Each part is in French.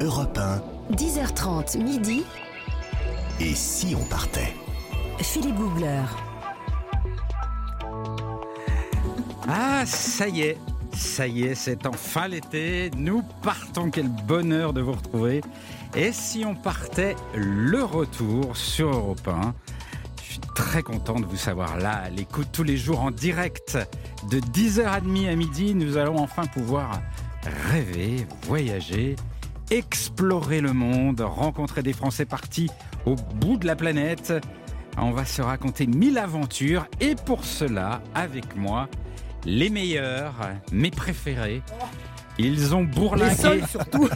Europe 1. 10h30 midi. Et si on partait? Philippe Googler. Ah, ça y est, ça y est, c'est enfin l'été. Nous partons, quel bonheur de vous retrouver. Et si on partait le retour sur Europe 1 Je suis très content de vous savoir là, à l'écoute tous les jours en direct. De 10h30 à midi, nous allons enfin pouvoir rêver, voyager, explorer le monde, rencontrer des Français partis au bout de la planète. On va se raconter mille aventures et pour cela, avec moi, les meilleurs, mes préférés. Ils ont bourlingué. surtout.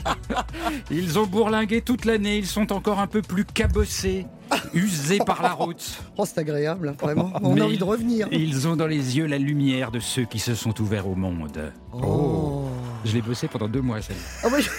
Ils ont bourlingué toute l'année. Ils sont encore un peu plus cabossés, usés par la route. Oh, c'est agréable, hein, vraiment. On Mais a envie de revenir. Ils ont dans les yeux la lumière de ceux qui se sont ouverts au monde. Oh. Je l'ai bossé pendant deux mois, celle ouais, je-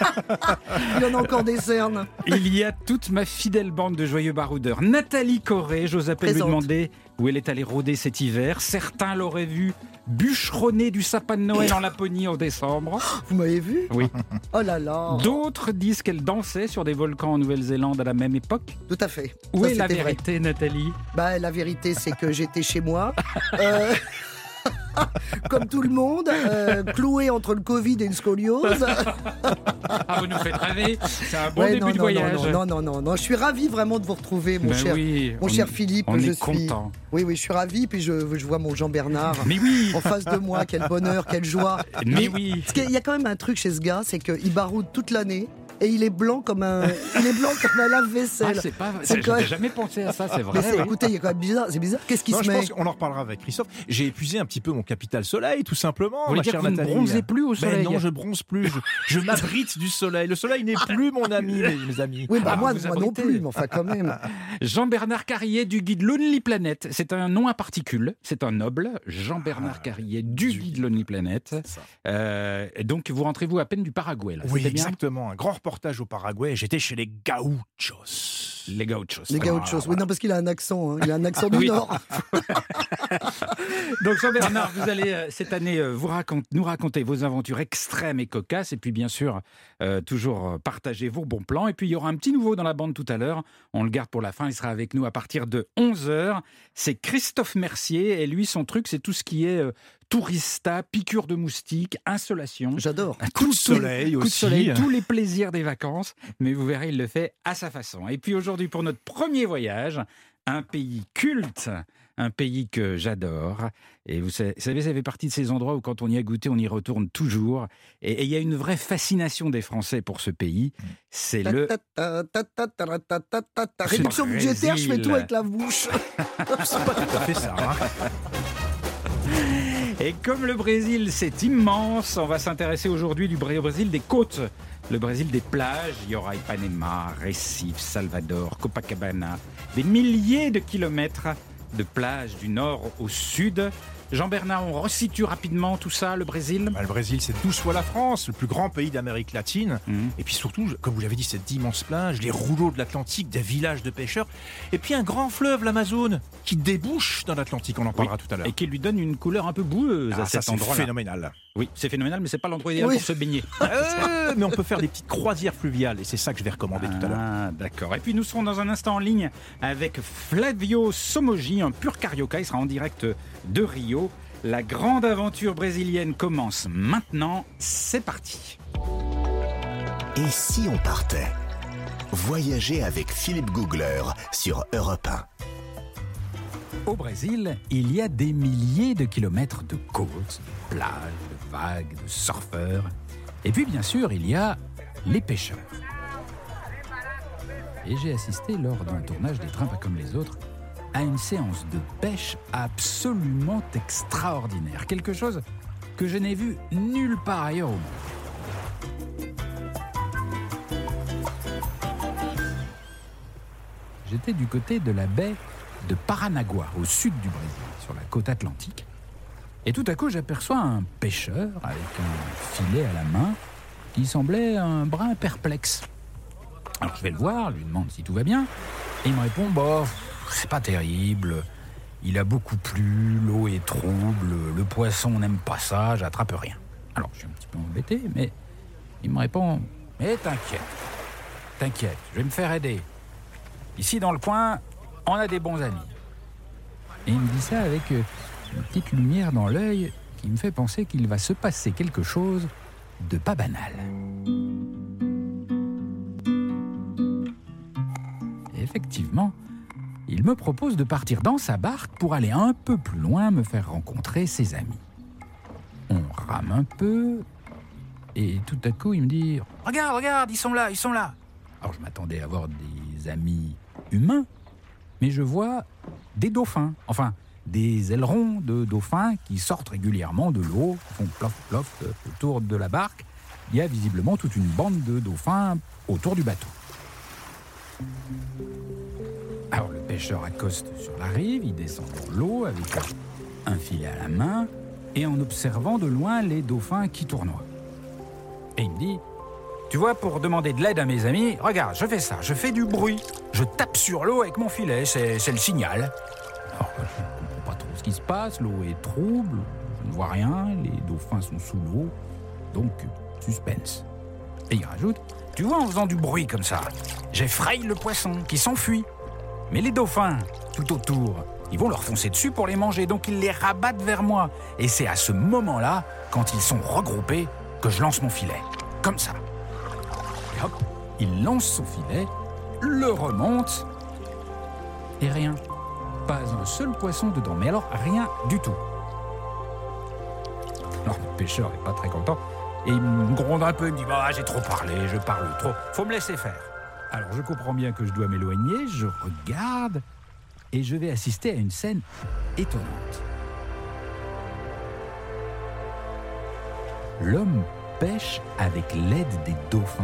Il en a encore des cernes. Il y a toute ma fidèle bande de joyeux baroudeurs. Nathalie Corré, j'ose à peine lui demander où elle est allée rôder cet hiver. Certains l'auraient vu bûcheronner du sapin de Noël en Laponie en décembre. Vous m'avez vu? Oui. Oh là là. D'autres disent qu'elle dansait sur des volcans en Nouvelle-Zélande à la même époque. Tout à fait. Où Ça, est la vrai. vérité, Nathalie? Bah, la vérité, c'est que j'étais chez moi. Euh, Comme tout le monde, euh, cloué entre le Covid et une scoliose. Ah, vous nous faites rêver. C'est un bon Ouais, début non, de non, voyage. Non, non, non, non. Je suis ravi vraiment de vous retrouver, mon Ben cher, oui, mon on- cher Philippe. On je est suis. content. Oui, oui, je suis ravi. Puis je, je vois mon Jean Bernard Mais oui, en face de moi. Quel bonheur, quelle joie. mais oui. Parce qu'il y a quand même un truc chez ce gars, c'est qu'il baroude toute l'année et il est blanc comme un, il est blanc comme un Ah, lave-vaisselle. c'est pas. C'est même- jamais pensé à ça, c'est Mais vrai. c'est, oui. écoutez, il y a quand même bizarre. C'est bizarre. Qu'est-ce qui Non, se je met pense qu'on en reparlera avec Christophe. J'ai épuisé un petit peu mon capital soleil, tout simplement. Vous voulez ma dire chère que vous ne bronzez plus au Ben soleil non, je bronze plus. Je, je m'abrite du soleil. Le soleil n'est plus mon ami, mes, mes amis. Oui, bah Ah, moi, vous moi non plus, mais enfin quand même. Jean-Bernard Carrier du guide Lonely Planet. C'est un nom à particules, c'est un noble. Jean-Bernard Carrier du guide Lonely Planet. ça. Euh, et donc vous rentrez-vous à peine du Paraguay là. Oui, exactement. Un grand reportage au Paraguay. J'étais chez les Gauchos. Les gauchos. Les chose. Oui, non, parce qu'il a un accent. hein. Il a un accent du. Nord. Donc Jean-Bernard, vous allez euh, cette année euh, vous racont- nous raconter vos aventures extrêmes et cocasses et puis bien sûr euh, toujours partager vos bons plans. Et puis il y aura un petit nouveau dans la bande tout à l'heure. On le garde pour la fin. Il sera avec nous à partir de 11h. C'est Christophe Mercier et lui son truc c'est tout ce qui est euh, tourista, piqûre de moustique, insolation. J'adore. Coup, de soleil aussi. Coup de soleil, tous les plaisirs des vacances. Mais vous verrez, il le fait à sa façon. Et puis aujourd'hui, pour notre premier voyage, un pays culte, un pays que j'adore. Et vous savez, ça fait partie de ces endroits où quand on y a goûté, on y retourne toujours. Et il y a une vraie fascination des Français pour ce pays. C'est le... Réduction budgétaire, je fais tout avec la bouche. C'est pas tout à fait ça. Hein. Et comme le Brésil, c'est immense, on va s'intéresser aujourd'hui du Brésil des côtes. Le Brésil des plages, il y aura Ipanema, Recife, Salvador, Copacabana, des milliers de kilomètres de plages du nord au sud. Jean-Bernard, on resitue rapidement tout ça, le Brésil Bah, le Brésil, c'est d'où soit la France, le plus grand pays d'Amérique latine. Mhm. Et puis surtout, comme vous l'avez dit, cette immense plage, les rouleaux de l'Atlantique, des villages de pêcheurs. Et puis un grand fleuve, l'Amazone, qui débouche dans l'Atlantique. On en parlera tout à l'heure. Et qui lui donne une couleur un peu boueuse Ah, à cet c'est endroit-là. phénoménal. Oui, c'est phénoménal, mais c'est pas l'endroit idéal Oui. pour se baigner. Euh, mais on peut faire des petites croisières fluviales et c'est ça que je vais recommander tout à l'heure. Ah, d'accord. Et puis nous serons dans un instant en ligne avec Flavio Somoji, un pur carioca. Il sera en direct de Rio. La grande aventure brésilienne commence maintenant. C'est parti. Et si on partait? Voyager avec Philippe Googler sur Europe 1. Au Brésil, il y a des milliers de kilomètres de côtes, de plages, de vagues, de surfeurs. Et puis bien sûr, il y a les pêcheurs. Et j'ai assisté lors d'un tournage des trains pas comme les autres à une séance de pêche absolument extraordinaire. Quelque chose que je n'ai vu nulle part ailleurs au monde. J'étais du côté de la baie de Paranagua, au sud du Brésil, sur la côte atlantique. Et tout à coup, j'aperçois un pêcheur avec un filet à la main qui semblait un brin perplexe. Alors je vais le voir, lui demande si tout va bien, et il me répond Bah, c'est pas terrible, il a beaucoup plu, l'eau est trouble, le poisson n'aime pas ça, j'attrape rien. Alors je suis un petit peu embêté, mais Il me répond Mais t'inquiète, t'inquiète, je vais me faire aider. Ici dans le coin, on a des bons amis. Et il me dit ça avec euh, une petite lumière dans l'œil qui me fait penser qu'il va se passer quelque chose de pas banal. Effectivement, il me propose de partir dans sa barque pour aller un peu plus loin me faire rencontrer ses amis. On rame un peu, et tout à coup il me dit Regarde, regarde, ils sont là, ils sont là. Alors je m'attendais à voir des amis humains, mais je vois des dauphins, enfin des ailerons de dauphins qui sortent régulièrement de l'eau, font plof plof autour de la barque. Il y a visiblement toute une bande de dauphins autour du bateau. Pêcheur accoste sur la rive, il descend dans l'eau avec un filet à la main et en observant de loin les dauphins qui tournoient. Et il me dit Tu vois, pour demander de l'aide à mes amis, regarde, je fais ça, je fais du bruit, je tape sur l'eau avec mon filet, c'est c'est le signal. Alors, je ne comprends pas trop ce qui se passe, l'eau est trouble, je ne vois rien, les dauphins sont sous l'eau, donc suspense. Et il rajoute Tu vois, en faisant du bruit comme ça, j'effraye le poisson qui s'enfuit. Mais les dauphins, tout autour, ils vont leur foncer dessus pour les manger, donc ils les rabattent vers moi. Et c'est à ce moment-là, quand ils sont regroupés, que je lance mon filet. Comme ça. Et hop, il lance son filet, le remonte, et rien. Pas un seul poisson dedans, mais alors rien du tout. Alors le pêcheur n'est pas très content, et il me gronde un peu, il me dit bah, j'ai trop parlé, je parle trop, faut me laisser faire. Alors je comprends bien que je dois m'éloigner, je regarde, et je vais assister à une scène étonnante. L'homme pêche avec l'aide des dauphins.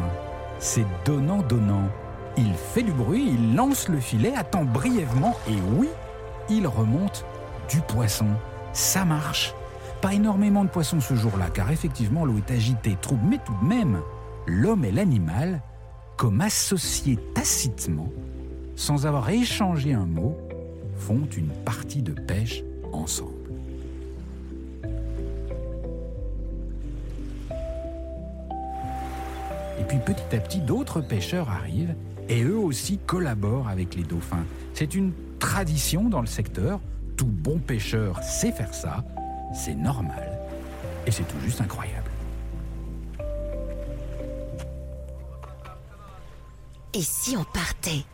C'est donnant-donnant. Il fait du bruit, il lance le filet, attend brièvement, et oui, il remonte du poisson. Ça marche. Pas énormément de poissons ce jour-là, car effectivement l'eau est agitée, trouble, mais tout de même, l'homme et l'animal, comme associés tacitement, sans avoir échangé un mot, font une partie de pêche ensemble. Et puis petit à petit, d'autres pêcheurs arrivent et eux aussi collaborent avec les dauphins. C'est une tradition dans le secteur. Tout bon pêcheur sait faire ça. C'est normal. Et c'est tout juste incroyable. Et si on partait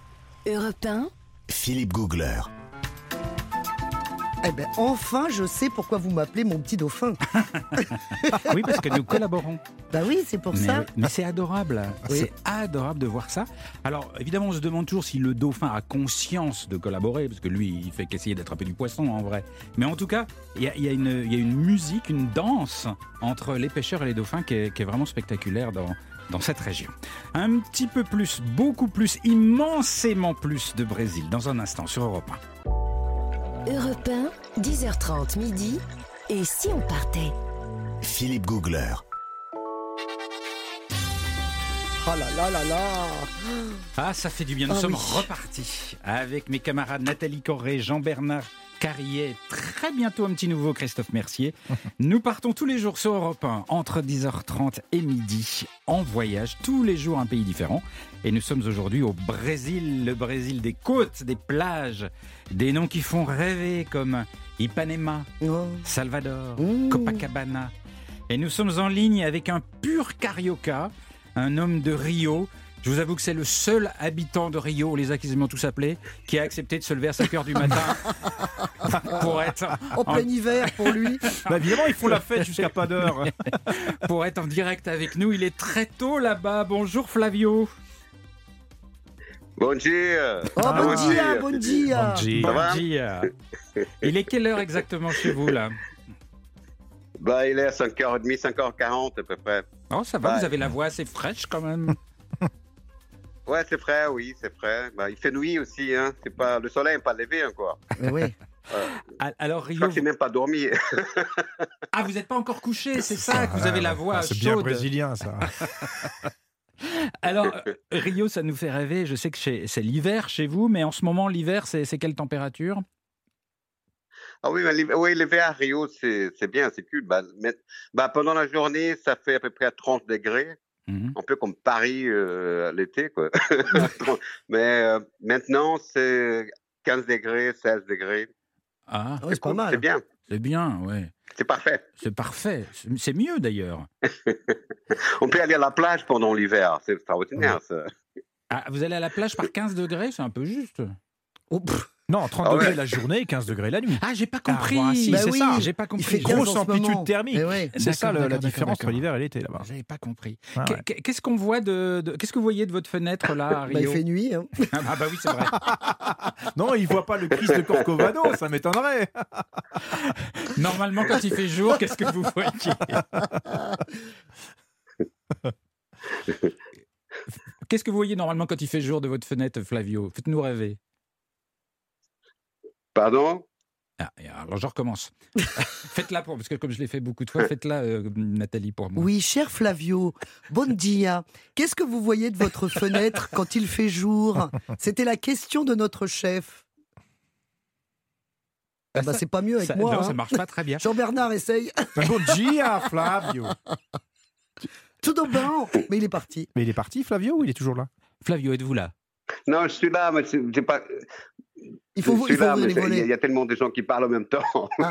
Europe 1, Philippe Googler. Eh ben, enfin, je sais pourquoi vous m'appelez mon petit dauphin. Oui, parce que nous collaborons. Bah oui, c'est pour Mais, ça. mais c'est adorable. Oui. C'est adorable de voir ça. Alors, évidemment, on se demande toujours si le dauphin a conscience de collaborer, parce que lui, il fait qu'essayer d'attraper du poisson, en vrai. Mais en tout cas, il y a, il y a une- il y a une musique, une danse entre les pêcheurs et les dauphins qui est, qui est vraiment spectaculaire dans, dans cette région. Un petit peu plus, beaucoup plus, immensément plus de Brésil dans un instant sur Europe 1. Europe 1, 10h30 midi. Et si on partait? Philippe Googler. Oh là là là là. Ah, ça fait du bien. Nous Ah sommes oui. repartis avec mes camarades Nathalie Corré, Jean-Bernard Carrier, très bientôt un petit nouveau Christophe Mercier. Nous partons tous les jours sur Europe 1 entre 10h30 et midi en voyage, tous les jours un pays différent. Et nous sommes aujourd'hui au Brésil, le Brésil des côtes, des plages, des noms qui font rêver comme Ipanema, Oh. Salvador. Copacabana. Et nous sommes en ligne avec un pur carioca, un homme de Rio. Je vous avoue que c'est le seul habitant de Rio, on les a quasiment tous appelés, qui a accepté de se lever à 5 heures du matin pour être, En plein hiver pour lui. Bah, évidemment, ils font la fête jusqu'à pas d'heure. pour être en direct avec nous. Il est très tôt là-bas. Bonjour Flavio. Dia Oh, Ah, bon dia, bon dia. Ça va Bon dia. Il est quelle heure exactement chez vous là? Bah, il est à 5h30, 5h40 à peu près. Oh, ça va, vous avez la voix assez fraîche quand même. Ouais, c'est frais, oui, c'est frais. Bah, il fait nuit aussi, hein. C'est pas... Le soleil n'est pas levé encore. Mais oui. Ah, Alors Je Rio, crois que c'est même pas dormi. ah vous n'êtes pas encore couché, c'est ça que vous avez la voix Ah, C'est bien brésilien, ça. Alors, euh, Rio, ça nous fait rêver. Je sais que chez- c'est l'hiver chez vous, mais en ce moment, l'hiver, c'est quelle température? Ah oui, mais oui, l'hiver à Rio, c'est c'est bien, c'est cool. Bah, mais- bah, pendant la journée, ça fait à peu près 30 degrés. Mhm. un peu comme Paris euh, l'été, quoi. Mais euh, maintenant, c'est 15 degrés, 16 degrés. Ah, Ah ouais, c'est pas cool, mal. C'est bien, c'est bien, ouais. c'est parfait. C'est parfait. C'est mieux d'ailleurs. On peut aller à la plage pendant l'hiver, c'est extraordinaire. ça. Ah, vous allez à la plage par 15 degrés, c'est un peu juste. Oh, pff, Non, 30 Ah ouais. degrés la journée, 15 degrés la nuit. Ah, j'ai pas Ah, compris. si, Bah c'est oui. ça. J'ai pas il compris. fait 15 Grosse amplitude thermique. Eh ouais. C'est ça la différence entre l'hiver et l'été là-bas. J'avais pas compris. Ouais. Qu'est- Qu'est-ce qu'on voit de, de- Qu'est-ce que vous voyez de votre fenêtre là, à Bah, il Rio fait nuit. hein. Ah bah oui, c'est vrai. Non, il voit pas le Christ de Corcovado, ça m'étonnerait. Normalement, quand il fait jour, qu'est-ce que vous voyez? Qu'est-ce que vous voyez normalement quand il fait jour de votre fenêtre, Flavio? Faites-nous rêver. Pardon? Ah, alors je recommence. faites-la pour, parce que comme je l'ai fait beaucoup de fois, faites-la, euh, Nathalie, pour moi. Oui, cher Flavio, bon dia. Qu'est-ce que vous voyez de votre fenêtre quand il fait jour? C'était la question de notre chef. Ah bah, c'est pas mieux avec Ça- moi. non, hein. ça marche pas très bien. Jean-Bernard essaye. Bon dia, Flavio. Tout bon. Mais il est parti. Mais il est parti, Flavio, ou il est toujours là? Flavio, êtes-vous là? Non, je suis là, mais c'est pas. Il faut, il faut ouvrir les il y, a- tellement de gens qui parlent en même temps.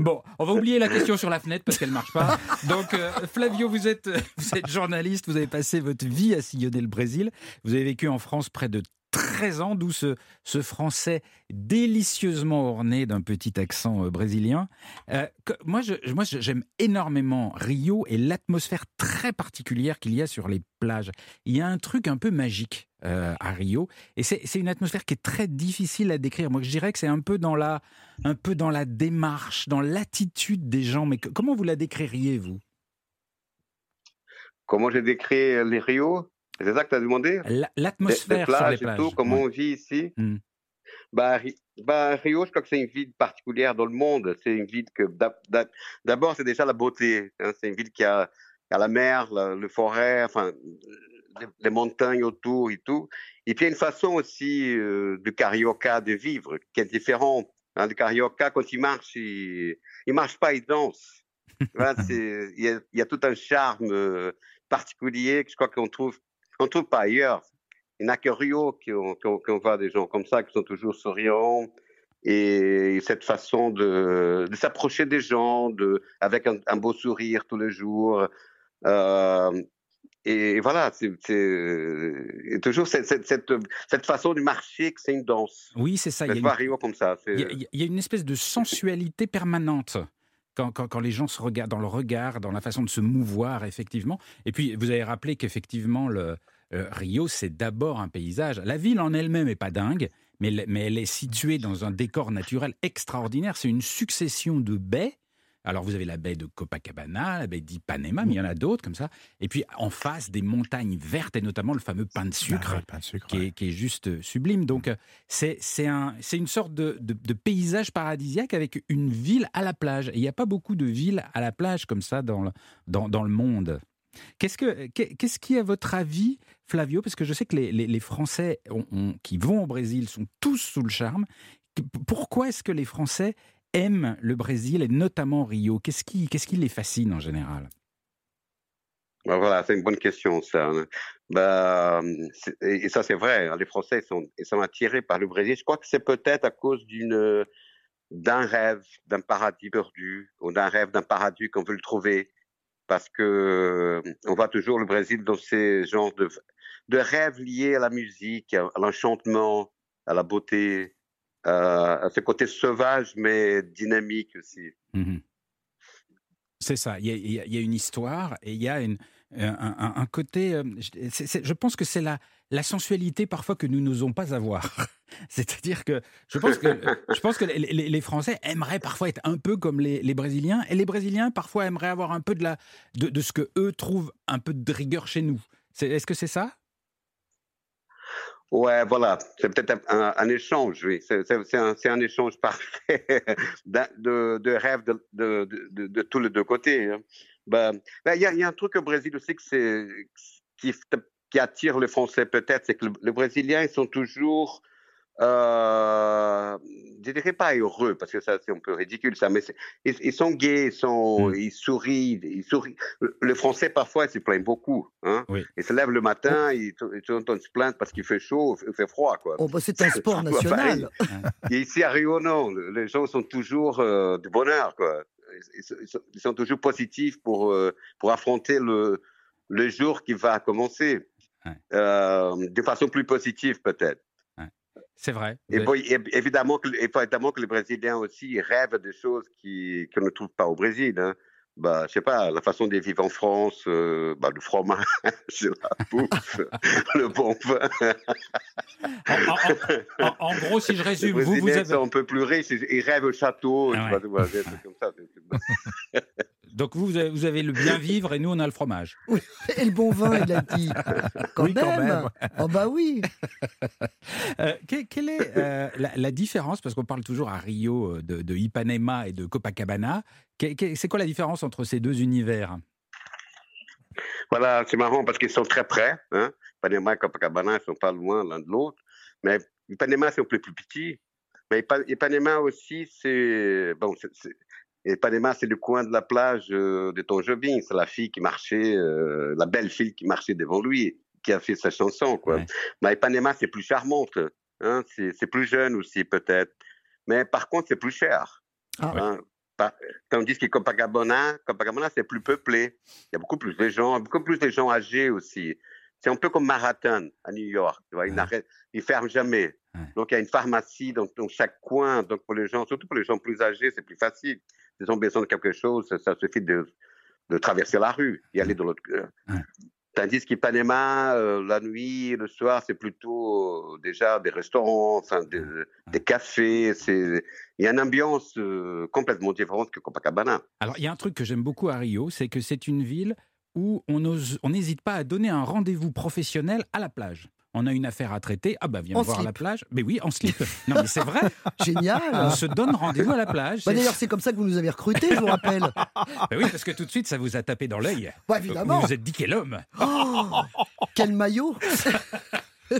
Bon, on va oublier la question sur la fenêtre parce qu'elle marche pas. Donc, euh, Flavio, vous êtes, vous êtes journaliste, vous avez passé votre vie à sillonner le Brésil. Vous avez vécu en France près de 13 ans, d'où ce, français délicieusement orné d'un petit accent euh, brésilien. Euh, moi, j'aime énormément Rio et l'atmosphère très particulière qu'il y a sur les plages. Il y a un truc un peu magique euh, à Rio, et c'est une atmosphère qui est très difficile à décrire. Moi, je dirais que c'est un peu dans la, démarche, dans l'attitude des gens. Mais comment vous la décririez, vous? Comment j'ai décrit les Rio? C'est ça que tu as demandé L'atmosphère sur les plages et tout, comment Ouais. on vit ici? Hmm. bah, bah, Rio, je crois que c'est une ville particulière dans le monde. C'est une ville que d'ab- d'ab- d'abord, c'est déjà la beauté. hein. C'est une ville qui a, la mer, la, le forêt, enfin, les, les montagnes autour et tout. Et puis, il y a une façon aussi euh, de carioca de vivre qui est différente. Hein, le carioca, quand il marche, il, il marche pas, il danse. Y, il y a tout un charme euh, particulier que je crois qu'on trouve, on trouve pas ailleurs. Il n'y a que Rio qu'on qu'on voit des gens comme ça qui sont toujours souriants et cette façon de, de s'approcher des gens de, avec un, un beau sourire tous les jours. Euh, et voilà, c'est toujours cette, cette, cette, cette façon de marcher que c'est une danse. Oui, c'est ça. Je Il y, a vois une, Rio comme ça? c'est- il y a- il y a une espèce de sensualité permanente. Quand, les gens se regardent dans le regard, dans la façon de se mouvoir, effectivement. Et puis, vous avez rappelé qu'effectivement, le euh, Rio, c'est d'abord un paysage. La ville en elle-même n'est pas dingue, mais, mais elle est située dans un décor naturel extraordinaire. C'est une succession de baies. Alors, vous avez la baie de Copacabana, la baie d'Ipanema, mais il y en a d'autres comme ça. Et puis, en face, des montagnes vertes, et notamment le fameux pain de sucre Ah ouais, pain de sucre. qui, ouais. est, qui est juste euh, sublime. Donc, euh, c'est un, une sorte de, de- de paysage paradisiaque avec une ville à la plage. Et il n'y a pas beaucoup de villes à la plage comme ça dans le, dans, dans le monde. Qu'est-ce que- qu'est- qu'est-ce qui, à votre avis, Flavio, parce que je sais que les, les- les Français qui vont au Brésil sont tous sous le charme. Pourquoi est-ce que les Français aiment le Brésil et notamment Rio Qu'est-ce qui, qu'est-ce qui les fascine en général? Ben voilà, c'est une bonne question, ça. c'est- et ça, c'est vrai. hein, Les Français sont, attirés par le Brésil. Je crois que c'est peut-être à cause d'un rêve, d'un paradis perdu, ou d'un rêve d'un paradis qu'on veut le trouver. Parce que on voit toujours le Brésil dans ces genres de, rêves liés à la musique, à l'enchantement, à la beauté, euh, à ce côté sauvage mais dynamique aussi. Mhm. C'est ça. Il y, a, une histoire et il y a un, côté. euh, je- pense que c'est la, la sensualité parfois que nous n'osons pas avoir. C'est-à-dire que je pense que, les, Français aimeraient parfois être un peu comme les, Brésiliens et les Brésiliens parfois aimeraient avoir un peu de, ce que eux trouvent un peu de rigueur chez nous. Est-ce que c'est ça? Ouais, voilà, c'est peut-être un, échange, oui. C'est un, échange parfait de, rêves de, tous les deux côtés. hein. Ben, ben, il y, a, un truc au Brésil aussi qui, attire les Français peut-être, c'est que le, les Brésiliens ils sont toujours euh, je dirais pas heureux, parce que ça c'est un peu ridicule ça, mais c'est- ils, ils sont gays, ils, sont, Mm. ils sourient, ils sourient. Le- Le français parfois il se plaint beaucoup. Hein? Oui. Ils se lèvent le matin, ils, ils entendent se plaindre parce qu'il fait chaud, il fait froid. Quoi. Oh, bah, c'est un sport Partout à national. Et ici à Rio, non, le- les gens sont toujours euh, de bonheur. Quoi. Ils, ils- ils sont, ils sont toujours positifs pour, euh, pour affronter le, le jour qui va commencer. Ouais. Euh, de façon plus positive peut-être. C'est vrai. Et é- évidemment, que, évidemment que les Brésiliens aussi rêvent de choses qui- qu'on ne trouve pas au Brésil. Hein. Bah, je sais pas, la façon de vivre en France, euh, bah, le fromage, la bouffe, le bon vin. En, en- en- en gros, si je Les résume, vous, vous avez... sont un peu plus riches, ils rêvent au château, Ah tu ouais. vois, tu vois, des trucs comme ça. Donc vous, vous avez- le bien vivre et nous, on a le fromage. Et le bon vin, il a dit. Quand Oui, quand même. même. Oh bah oui. Euh, que- quelle est euh, la, la différence Parce qu'on parle toujours à Rio euh, de, de Ipanema et de Copacabana. C'est quoi la différence entre ces deux univers? Voilà, c'est marrant parce qu'ils sont très près. Hein. Ipanema et Copacabana, ils sont pas loin l'un de l'autre. Mais Ipanema, c'est un peu plus petit. Mais Ipa- Ipanema aussi, c'est. Bon, c'est- Ipanema, c'est le coin de la plage euh, de Jobim. C'est la fille qui marchait, euh, la belle fille qui marchait devant lui, qui a fait sa chanson, quoi. Ouais. Mais Ipanema, c'est plus charmante. Hein. C'est plus jeune aussi, peut-être. Mais par contre, c'est plus cher. Ah. Hein. Par- Tandis que Copacabana, Copacabana, c'est plus peuplé. Il y a beaucoup plus de gens, beaucoup plus de gens âgés aussi. C'est un peu comme Marathon à New York. Tu vois, ils Ouais. ils ferment jamais. Ouais. Donc il y a une pharmacie dans, dans chaque coin. Donc pour les gens, surtout pour les gens plus âgés, c'est plus facile. S'ils ont besoin de quelque chose, ça, ça suffit de, de traverser la rue, y aller de l'autre. euh. Ouais. Tandis qu'Ipanema, euh, la nuit, le soir, c'est plutôt euh, déjà des restaurants, enfin des, des cafés. Il y a une ambiance euh, complètement différente que Copacabana. Alors, il y a un truc que j'aime beaucoup à Rio, c'est que c'est une ville où on n'hésite pas à donner un rendez-vous professionnel à la plage. On a une affaire à traiter. Ah bah viens En me voir à la plage. Mais oui, en slip. Non mais c'est vrai. On Génial. se donne rendez-vous à la plage. Bah, D'ailleurs, c'est comme ça que vous nous avez recrutés, je vous rappelle. Bah oui, parce que tout de suite, ça vous a tapé dans l'œil. Bah, Vous évidemment. vous êtes dit quel homme. Oh, quel maillot.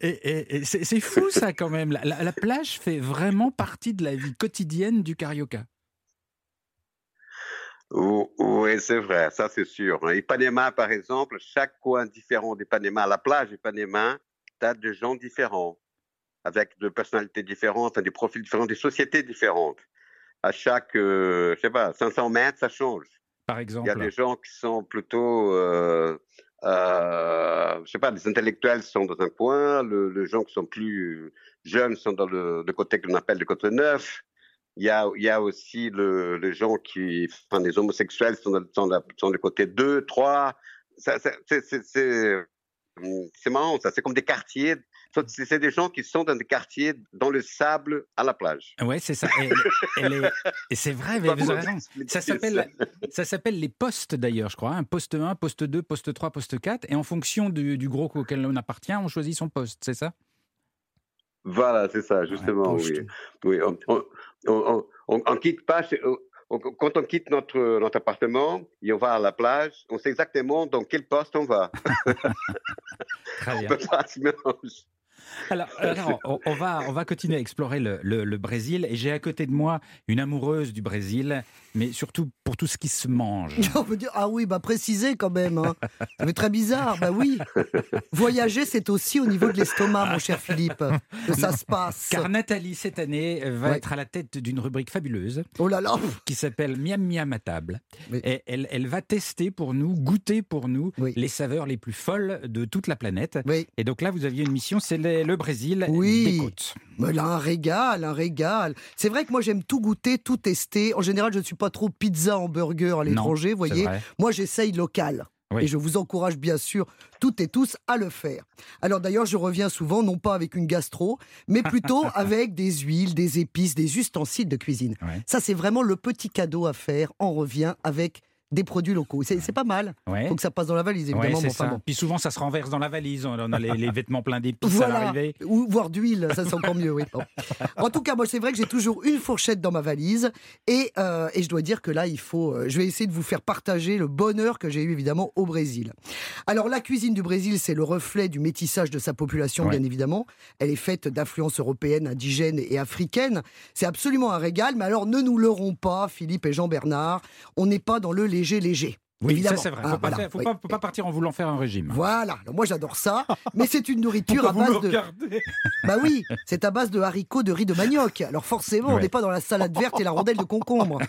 Et, et- et c'est c'est fou ça quand même. La, la- la plage fait vraiment partie de la vie quotidienne du Carioca. Ou- Oui, c'est vrai, ça c'est sûr. hein. Ipanema, par exemple, chaque coin différent d'Ipanema, la plage d'Ipanema, t'as de gens différents, avec de personnalités différentes, des profils différents, des sociétés différentes. À chaque, euh, je sais pas, 500 mètres, ça change. Par Il y exemple. a des gens qui sont plutôt, euh, euh, je sais pas, des intellectuels sont dans un coin, le, les gens qui sont plus jeunes sont dans le, le côté qu'on appelle le côté neuf. Il y a, il y a aussi le, les gens qui, enfin, les homosexuels sont sont le côté 2, 3. Ça, ça, c'est, marrant, ça. C'est comme des quartiers. C'est des gens qui sont dans des quartiers dans le sable à la plage. Ouais, c'est ça. Et, c'est vrai, mais vous avez raison. Ça s'appelle, les postes d'ailleurs, je crois. Un poste 1, poste 2, poste 3, poste 4. Et en fonction du, du gros auquel on appartient, on choisit son poste, c'est ça? Voilà, c'est ça, justement. oui. Oui, on, on, on, on- on quitte pas. on- on- quand on quitte notre, notre appartement et on va à la plage, on sait exactement dans quel poste on va. Très On bien. peut pas se mélanger. Alors, alors, on, on va, on va continuer à explorer le, le- le Brésil. Et j'ai à côté de moi une amoureuse du Brésil, mais surtout pour tout ce qui se mange. On peut dire, ah oui, bah précisez quand même. Hein. Ça fait très bizarre, bah oui. Voyager, c'est aussi au niveau de l'estomac, mon cher Philippe, que ça se passe. Car Nathalie, cette année, va Ouais. être à la tête d'une rubrique fabuleuse Oh là là. qui s'appelle Miam Miam à table. Oui. Et elle, elle va tester pour nous, goûter pour nous, Oui. les saveurs les plus folles de toute la planète. Oui, Et donc là, vous aviez une mission, c'est le, le Brésil Oui. des côtes. mais là, un régal, un régal. C'est vrai que moi, j'aime tout goûter, tout tester. En général, je ne suis pas trop pizza, hamburger à l'étranger, voyez. vrai. Moi, j'essaye local. Oui. Et je vous encourage bien sûr toutes et tous à le faire. Alors d'ailleurs, je reviens souvent, non pas avec une gastro, mais plutôt avec des huiles, des épices, des ustensiles de cuisine. Ouais. Ça, c'est vraiment le petit cadeau à faire. On revient avec des produits locaux. C'est pas mal. Ouais. Faut que ça passe dans la valise, Ouais, évidemment. c'est mais enfin ça. bon. Puis souvent, ça se renverse dans la valise. On a les, les vêtements pleins d'épices à Voilà, l'arrivée. ou voire d'huile, ça c'est encore mieux. Oui. Bon. En tout cas, moi c'est vrai que j'ai toujours une fourchette dans ma valise et, euh, et je dois dire que là il faut. euh, je vais essayer de vous faire partager le bonheur que j'ai eu évidemment au Brésil. Alors la cuisine du Brésil, c'est le reflet du métissage de sa population, Ouais. bien évidemment. Elle est faite d'influences européennes, indigènes et africaines. C'est absolument un régal. Mais alors ne nous leurrons pas, Philippe et Jean-Bernard, on n'est pas dans le léger léger. Oui, évidemment. ça c'est vrai. Ah, Faut, pas, voilà, faire- faut oui. pas, faut pas partir en voulant faire un régime. Voilà, Alors, moi j'adore ça, mais c'est une nourriture à base de. Bah oui, c'est à base de haricots, de riz, de manioc. Alors forcément, on n'est pas dans la salade verte et la rondelle de concombre.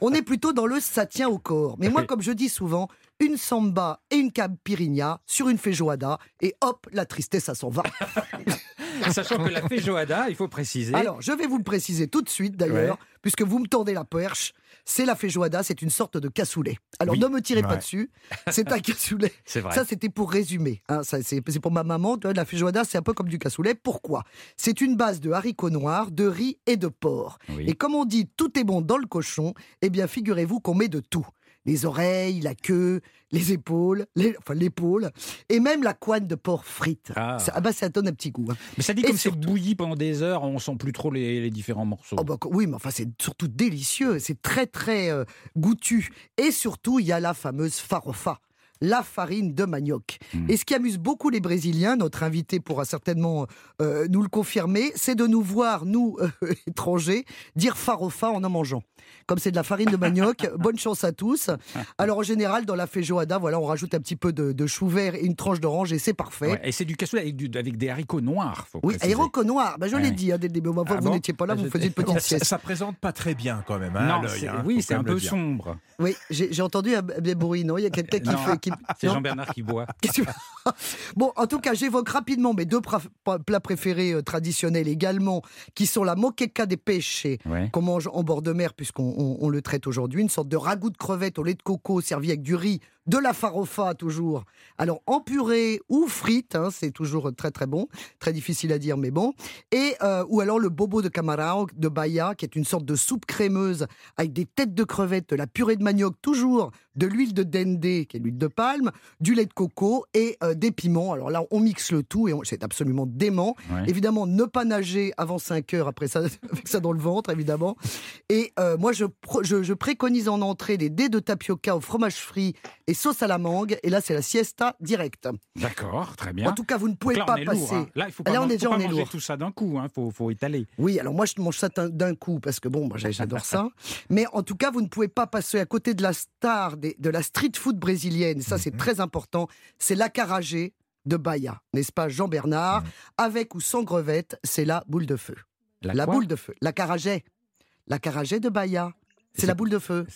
On est plutôt dans le ça tient au corps. Mais moi, comme je dis souvent, une samba et une caipirinha sur une feijoada et hop, la tristesse, ça s'en va. Sachant que la feijoada, il faut préciser. Alors, je vais vous le préciser tout de suite d'ailleurs, Ouais. puisque vous me tendez la perche. C'est la feijoada, c'est une sorte de cassoulet. Alors Oui. ne me tirez pas dessus, c'est un cassoulet. c'est vrai. Ça, c'était pour résumer. hein. Ça, c'est pour ma maman. La feijoada, c'est un peu comme du cassoulet. Pourquoi? C'est une base de haricots noirs, de riz et de porc. Oui. Et comme on dit, tout est bon dans le cochon, eh bien, figurez-vous qu'on met de tout. Les oreilles, la queue, les épaules, les- enfin l'épaule, et même la couenne de porc frite. Ah. Ça, ah bah, ça donne un petit goût. hein. Mais ça dit comme c'est bouilli pendant des heures, on sent plus trop les, les différents morceaux. Oh bah, oui, mais enfin, c'est surtout délicieux. C'est très, très euh, goûtu. Et surtout, il y a la fameuse farofa. La farine de manioc. Mm. Et ce qui amuse beaucoup les Brésiliens, notre invité pourra certainement euh, nous le confirmer, c'est de nous voir, nous, euh, étrangers, dire farofa en en mangeant. Comme c'est de la farine de manioc, bonne chance à tous. Alors en général, dans la feijoada, voilà, on rajoute un petit peu de, de chou vert et une tranche d'orange et c'est parfait. Ouais, et c'est du cassoulet avec, du- avec des haricots noirs. Faut Oui, préciser. aéroco noir, ben, je Ouais. l'ai dit hein, dès le début. Enfin, Ah vous bon n'étiez pas là, Ah, vous faisiez une petite ça, sieste. ça présente pas très bien quand même, hein, Non, hein, oui, c'est un peu sombre. Oui, j'ai entendu un des bruits, non? Il y a quelqu'un qui fait. Qui- C'est Jean-Bernard qui boit. Que- bon, en tout cas, j'évoque rapidement mes deux plats préférés euh, traditionnels également, qui sont la moqueca des Ouais. qu'on mange en bord de mer, puisqu'on on- on le traite aujourd'hui, une sorte de ragoût de crevettes au lait de coco servi avec du riz, de la farofa toujours. Alors en purée ou frite, hein, c'est toujours très très bon, très difficile à dire, mais bon. Et euh, ou alors le bobo de camarao de Bahia, qui est une sorte de soupe crémeuse avec des têtes de crevettes, de la purée de manioc toujours, de l'huile de dende, qui est l'huile de palme, du lait de coco et euh, des piments. Alors là, on mixe le tout et on- c'est absolument dément. Ouais. Évidemment, ne pas nager avant 5 heures après ça, avec ça dans le ventre, évidemment. Et euh, moi, je, je, je préconise en entrée des dés de tapioca au fromage frit et sauce à la mangue. Et là, c'est la siesta directe. D'accord, très bien. En tout cas, vous ne pouvez là, pas passer. lourd. hein. Là, il faut pas, Là, on est faut déjà- on manger lourd. tout ça d'un coup. Il faut, faut étaler. Oui, alors moi je mange ça d'un- coup parce que bon, moi, j'adore ça. Mais en tout cas, vous ne pouvez pas passer à côté de la star des- de la street food brésilienne. Ça, c'est très important. C'est l'acarajé de Bahia, n'est-ce pas, Jean-Bernard Avec ou sans grevette, c'est la boule de feu. La, La boule de feu. L'acarajé. L'acarajé de Bahia. C'est la boule de feu.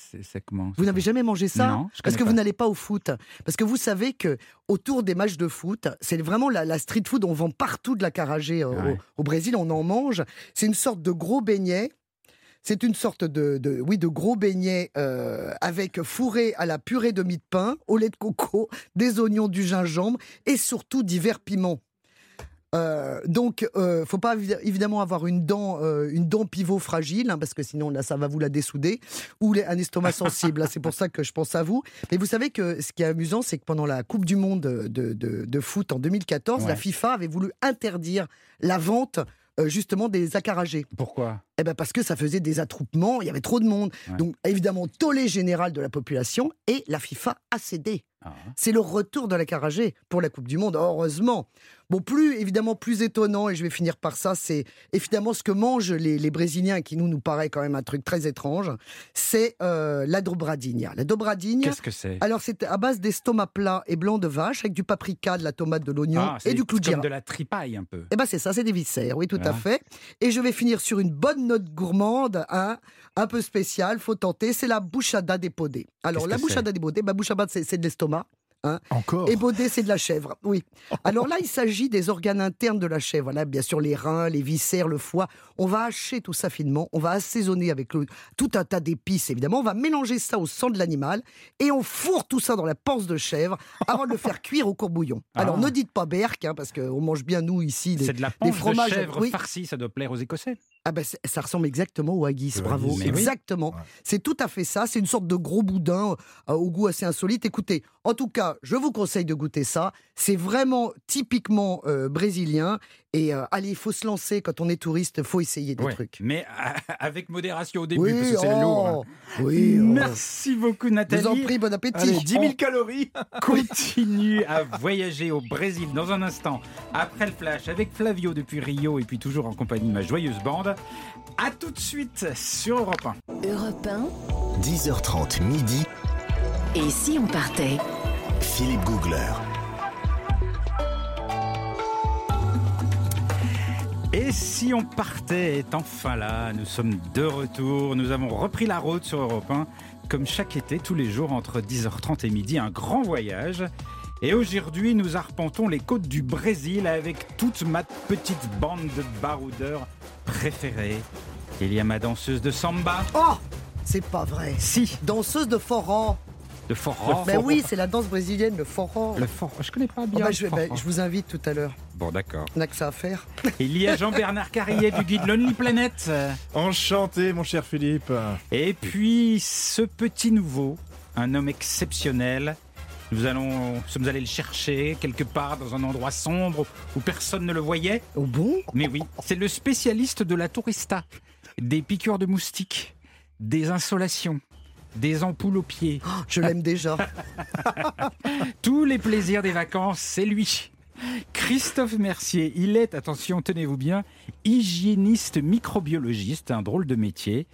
Vous n'avez jamais mangé ça Non, Parce que pas. vous n'allez pas au foot. Parce que vous savez que autour des matchs de foot, c'est vraiment la, la street food. On vend partout de la caragée au, Ouais. au Brésil. On en mange. C'est une sorte de gros beignet. C'est une sorte de, de- oui, de gros beignet euh, avec fourré à la purée de mie de pain, au lait de coco, des oignons, du gingembre et surtout divers piments. Euh, donc, euh, faut pas évi- évidemment avoir une dent, euh, une dent pivot fragile, hein, parce que sinon là, ça va vous la dessouder, ou les- un estomac sensible. c'est pour ça que je pense à vous. Mais vous savez que ce qui est amusant, c'est que pendant la Coupe du Monde de, de- de foot en 2014, la. FIFA avait voulu interdire la vente euh, justement des acaragés. Pourquoi? Eh ben parce que ça faisait des attroupements, il y avait trop de monde. Ouais. Donc évidemment, tollé général de la population et la FIFA a cédé. Ah. C'est le retour de la caragée pour la Coupe du Monde, heureusement. Bon, plus évidemment plus étonnant, et je vais finir par ça, c'est évidemment ce que mangent les, les Brésiliens, qui nous nous paraît quand même un truc très étrange, c'est euh, la dobradinha. La dobradinha, Qu'est-ce que c'est? alors c'est à base d'estomac plat et blanc de vache, avec du paprika, de la tomate, de l'oignon Ah, et du clou de comme de la tripaille un peu. Eh ben c'est ça, c'est des viscères, oui, tout à Voilà. fait. Et je vais finir sur une bonne note gourmande, hein, un peu spéciale, faut tenter, c'est la bouchada des podés. Alors la bouchada des podés, bah, bouchada c'est de l'estomac. Encore Et bodé, c'est de la chèvre, oui. Alors là, il s'agit des organes internes de la chèvre. Voilà, bien sûr, les reins, les viscères, le foie. On va hacher tout ça finement. On va assaisonner avec le- tout un tas d'épices, évidemment. On va mélanger ça au sang de l'animal et on fourre tout ça dans la panse de chèvre avant de le faire cuire au courbouillon. Alors Ah. ne dites pas berk, hein, parce qu'on mange bien, nous, ici, des, C'est de la panse de fromages. chèvre oui. farcie, ça doit plaire aux Écossais. Ah ben, ça ressemble exactement au haggis, Le bravo. haggis, mais oui. exactement. C'est tout à fait ça. C'est une sorte de gros boudin euh, au goût assez insolite. Écoutez, en tout cas, je vous conseille de goûter ça. C'est vraiment typiquement euh, brésilien. Et euh, allez, il faut se lancer quand on est touriste, il faut essayer des Ouais, trucs. Mais avec modération au début, Oui, parce que c'est oh, lourd. hein. oui, oh. Merci beaucoup Je Nathalie. vous en prie, bon appétit. Allez, 10 000 calories continue à voyager au Brésil dans un instant, après le flash, avec Flavio depuis Rio et puis toujours en compagnie de ma joyeuse bande. A tout de suite sur Europe 1. Europe 1. 10h30 midi, Et si on partait? Philippe Googler. Et si on partait est enfin là, nous sommes de retour, nous avons repris la route sur Europe 1, comme chaque été, tous les jours entre 10h30 et midi, un grand voyage. Et aujourd'hui, nous arpentons les côtes du Brésil avec toute ma petite bande de baroudeurs préférés. Il y a ma danseuse de samba, Oh, c'est pas vrai. si, Danseuse de forró. de forró. Ben oui, c'est la danse brésilienne, le forró. Le forró, je connais pas Oh, bien. le je, forró. bah, je vous invite tout à l'heure. Bon, d'accord. On n'a que ça à faire. Il y a Jean-Bernard Carrier du guide Lonely Planet. Enchanté, mon cher Philippe. Et puis ce petit nouveau, un homme exceptionnel. Nous allons, sommes allés le chercher quelque part dans un endroit sombre où personne ne le voyait. Oh bon? Mais oui, c'est le spécialiste de la tourista, des piqûres de moustiques, des insolations, des ampoules aux pieds, Oh, Je l'aime déjà. tous les plaisirs des vacances, c'est lui. Christophe Mercier, il est, attention, tenez-vous bien, hygiéniste microbiologiste, un drôle de métier.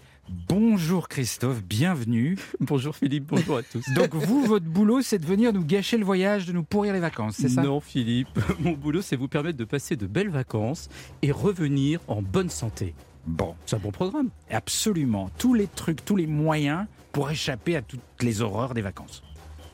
Bonjour Christophe, bienvenue. Bonjour Philippe, bonjour à tous. Donc vous, votre boulot, c'est de venir nous gâcher le voyage, de nous pourrir les vacances, c'est ça? Non Philippe, mon boulot c'est vous permettre de passer de belles vacances et revenir en bonne santé. Bon, C'est un bon programme. absolument. Tous les trucs, tous les moyens pour échapper à toutes les horreurs des vacances.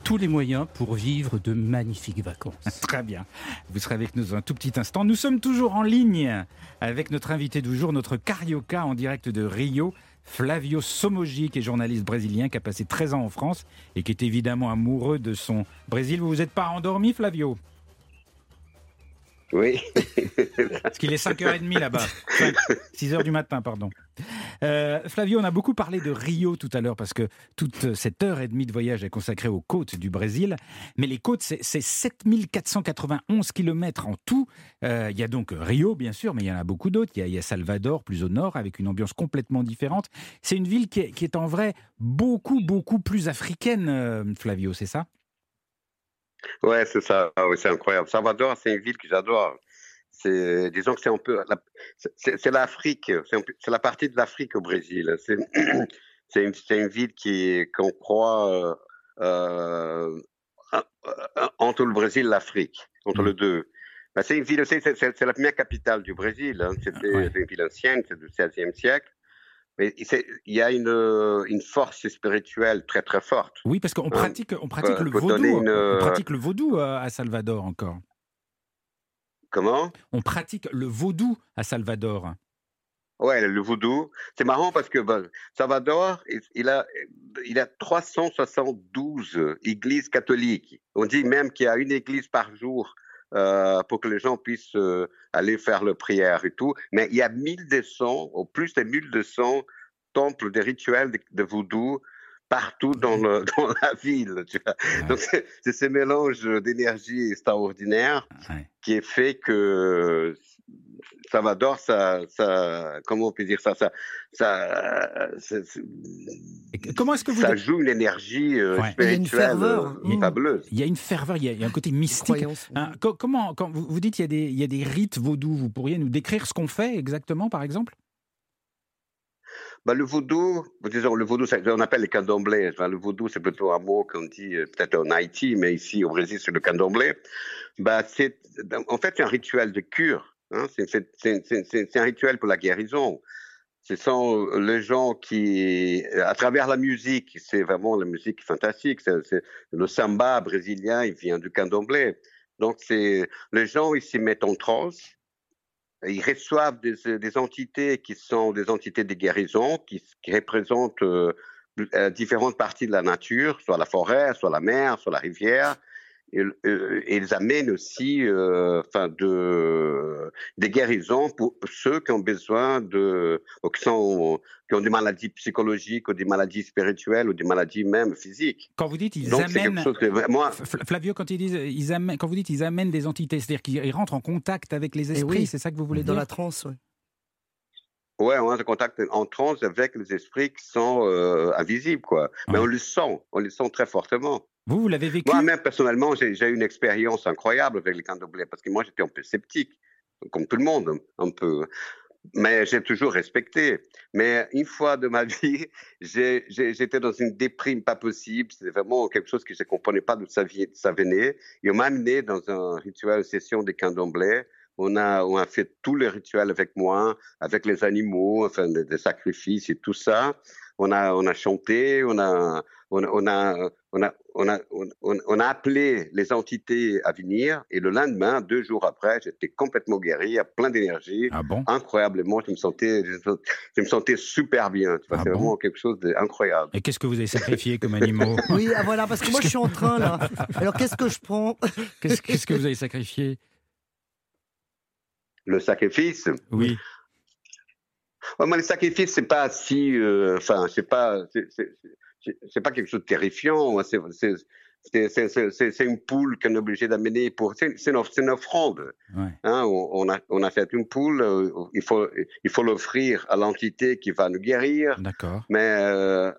Tous les moyens pour vivre de magnifiques vacances. Très bien. Vous serez avec nous dans un tout petit instant. Nous sommes toujours en ligne avec notre invité du jour, notre carioca en direct de Rio, Flavio Somoji, qui est journaliste brésilien, qui a passé 13 ans en France et qui est évidemment amoureux de son Brésil. Vous vous êtes pas endormi, Flavio? Oui. Parce qu'il est 5h30 là-bas. 6h du matin, pardon. Euh, Flavio, on a beaucoup parlé de Rio tout à l'heure parce que toute cette heure et demie de voyage est consacrée aux côtes du Brésil. Mais les côtes, c'est c'est 7491 km en tout. Euh, Il y a donc Rio, bien sûr, mais il y en a beaucoup d'autres. Il y a- Salvador, plus au nord, avec une ambiance complètement différente. C'est une ville qui est, qui est en vrai beaucoup, beaucoup plus africaine, euh, Flavio, c'est ça? Ouais, c'est ça. Ah oui, c'est incroyable. Salvador, c'est une ville que j'adore. C'est, disons que c'est un peu, la- c'est c'est l'Afrique, c'est un peu- c'est la partie de l'Afrique au Brésil. C'est, c'est une, ville qui, qu'on croit euh, euh, euh, entre le Brésil et l'Afrique, entre Mm. les deux. Ben, c'est une ville c'est, la première capitale du Brésil. hein. C'était Ouais. une ville ancienne, c'est du XVIe siècle. Mais il y a une, euh, une force spirituelle très très forte. Oui, parce qu'on pratique, on pratique euh, le vaudou. une, On euh, pratique le vaudou à Salvador encore. Comment? On pratique le vaudou à Salvador. Ouais, le voodoo. C'est marrant parce que ben, Salvador, il- il a, il a 372 églises catholiques. On dit même qu'il y a une église par jour euh, pour que les gens puissent euh, aller faire leur prière et tout. Mais il y a 1200, au plus de 1200 temples des rituels de, de voodoo partout dans, le, dans la ville. Tu vois. Ouais. Donc c'est ce mélange d'énergie extraordinaire Ouais. qui est fait que Salvador, ça, ça, comment on peut dire ça, ça, ça, Comment est-ce que vous ça joue une énergie euh, Ouais. Il y a une spirituelle ferveur. euh, fabuleuse. Il y a une ferveur, il y a, il y a un côté mystique. Hein, co- comment, quand vous, vous dites qu'il y, a des- il y a des rites vaudous, vous pourriez nous décrire ce qu'on fait exactement, par exemple? Bah, le vaudou, disons, le vaudou, on appelle les candomblés. Enfin, le vaudou, c'est plutôt un mot qu'on dit euh, peut-être en Haïti, mais ici au Brésil, c'est le candomblé. Bah, c'est, en fait, c'est un rituel de cure. Hein, c'est, un rituel pour la guérison. Ce sont euh, les gens qui, à travers la musique, c'est vraiment la musique fantastique. C'est- le samba brésilien, il vient du candomblé. Donc, c'est, les gens, ils s'y mettent en transe. Ils reçoivent des, des entités qui sont des entités de guérison, qui, qui représentent euh, euh, différentes parties de la nature, soit la forêt, soit la mer, soit la rivière. Ils, euh, ils amènent aussi euh, enfin de, des guérisons pour ceux qui ont besoin de, ou qui, sont, qui ont des maladies psychologiques ou des maladies spirituelles ou des maladies même physiques. Quand vous dites ils Donc c'est amènent. quelque chose que moi, F- Flavio, quand, ils disent, ils amènent, quand vous dites ils amènent des entités, c'est-à-dire qu'ils rentrent en contact avec les esprits, oui. c'est ça que vous voulez Dans dire la transe, ouais. Ouais, on a un contact en transe avec les esprits qui sont euh, invisibles, quoi. Mais Ouais. on le sent, on le sent très fortement. Vous, vous l'avez vécu? Moi-même, personnellement, j'ai eu une expérience incroyable avec les candomblés parce que moi, j'étais un peu sceptique, comme tout le monde, un peu. Mais j'ai toujours respecté. Mais une fois de ma vie, j'étais dans une déprime pas possible. C'était vraiment quelque chose que je ne comprenais pas d'où ça venait. Et on m'a amené dans un rituel, une session des candomblés. On a, on a fait tous les rituels avec moi, avec les animaux, enfin, des, des sacrifices et tout ça. On a, on a chanté, on a, on a, on a, on a, on a, on, on a appelé les entités à venir et le lendemain, deux jours après, j'étais complètement guéri, à plein d'énergie, Ah bon? Incroyablement, je me sentais, je me sentais super bien. Ah c'est bon? vraiment quelque chose d'incroyable. Et qu'est-ce que vous avez sacrifié comme animaux? Oui, ah, voilà, parce que moi je suis en train là. Alors qu'est-ce que je prends? Qu'est-ce qu'est-ce que vous avez sacrifié? Le sacrifice, Oui. Ouais, mais le sacrifice, c'est pas si, euh, enfin, c'est pas, c'est- pas quelque chose de terrifiant. hein, C'est c'est- une poule qu'on est obligé d'amener pour. C'est une, une offrande. Ouais. Hein, on, on a, on a fait une poule. euh, il faut, il faut l'offrir à l'entité qui va nous guérir. D'accord. Mais, euh,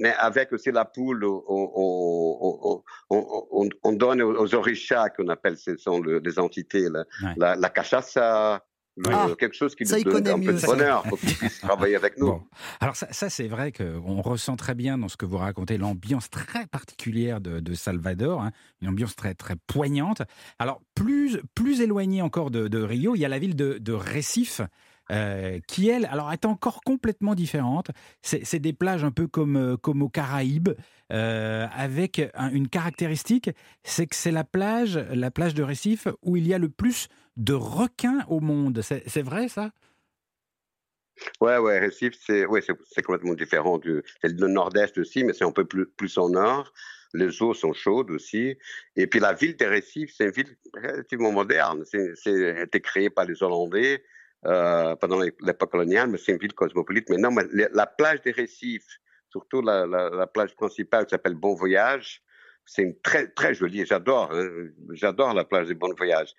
mais avec aussi la poule, on, on, on, on, on- on donne aux, orishas qu'on appelle, ce sont le- les entités, la, Ouais. la, la cachaça, le- Ah, quelque chose qui nous donne un peu mieux, de ça. bonheur pour qu'ils puissent travailler avec nous. Bon. Alors ça, ça, c'est vrai qu'on ressent très bien dans ce que vous racontez l'ambiance très particulière de, de Salvador, hein, une ambiance très très poignante. Alors plus plus éloignée encore de, de Rio, il y a la ville de, de Recife. Euh, qui elle, alors est encore complètement différente. C'est des plages un peu comme euh, comme aux Caraïbes, euh, avec un- une caractéristique, c'est que c'est la plage, la plage de Recife où il y a le plus de requins au monde. C'est vrai ça? Ouais, ouais, Recife, c'est ouais, complètement différent. C'est le nord-est aussi, mais c'est un peu plus, plus au nord. Les eaux sont chaudes aussi. Et puis la ville de Recife, c'est une ville relativement moderne. C'est c'est été créé par les Hollandais euh, pendant l'époque coloniale, mais c'est une ville cosmopolite. Mais non, mais la la plage de Recife, surtout la, la, la plage principale qui s'appelle Bon Voyage, c'est très très jolie. J'adore, hein, j'adore la plage de Bon Voyage.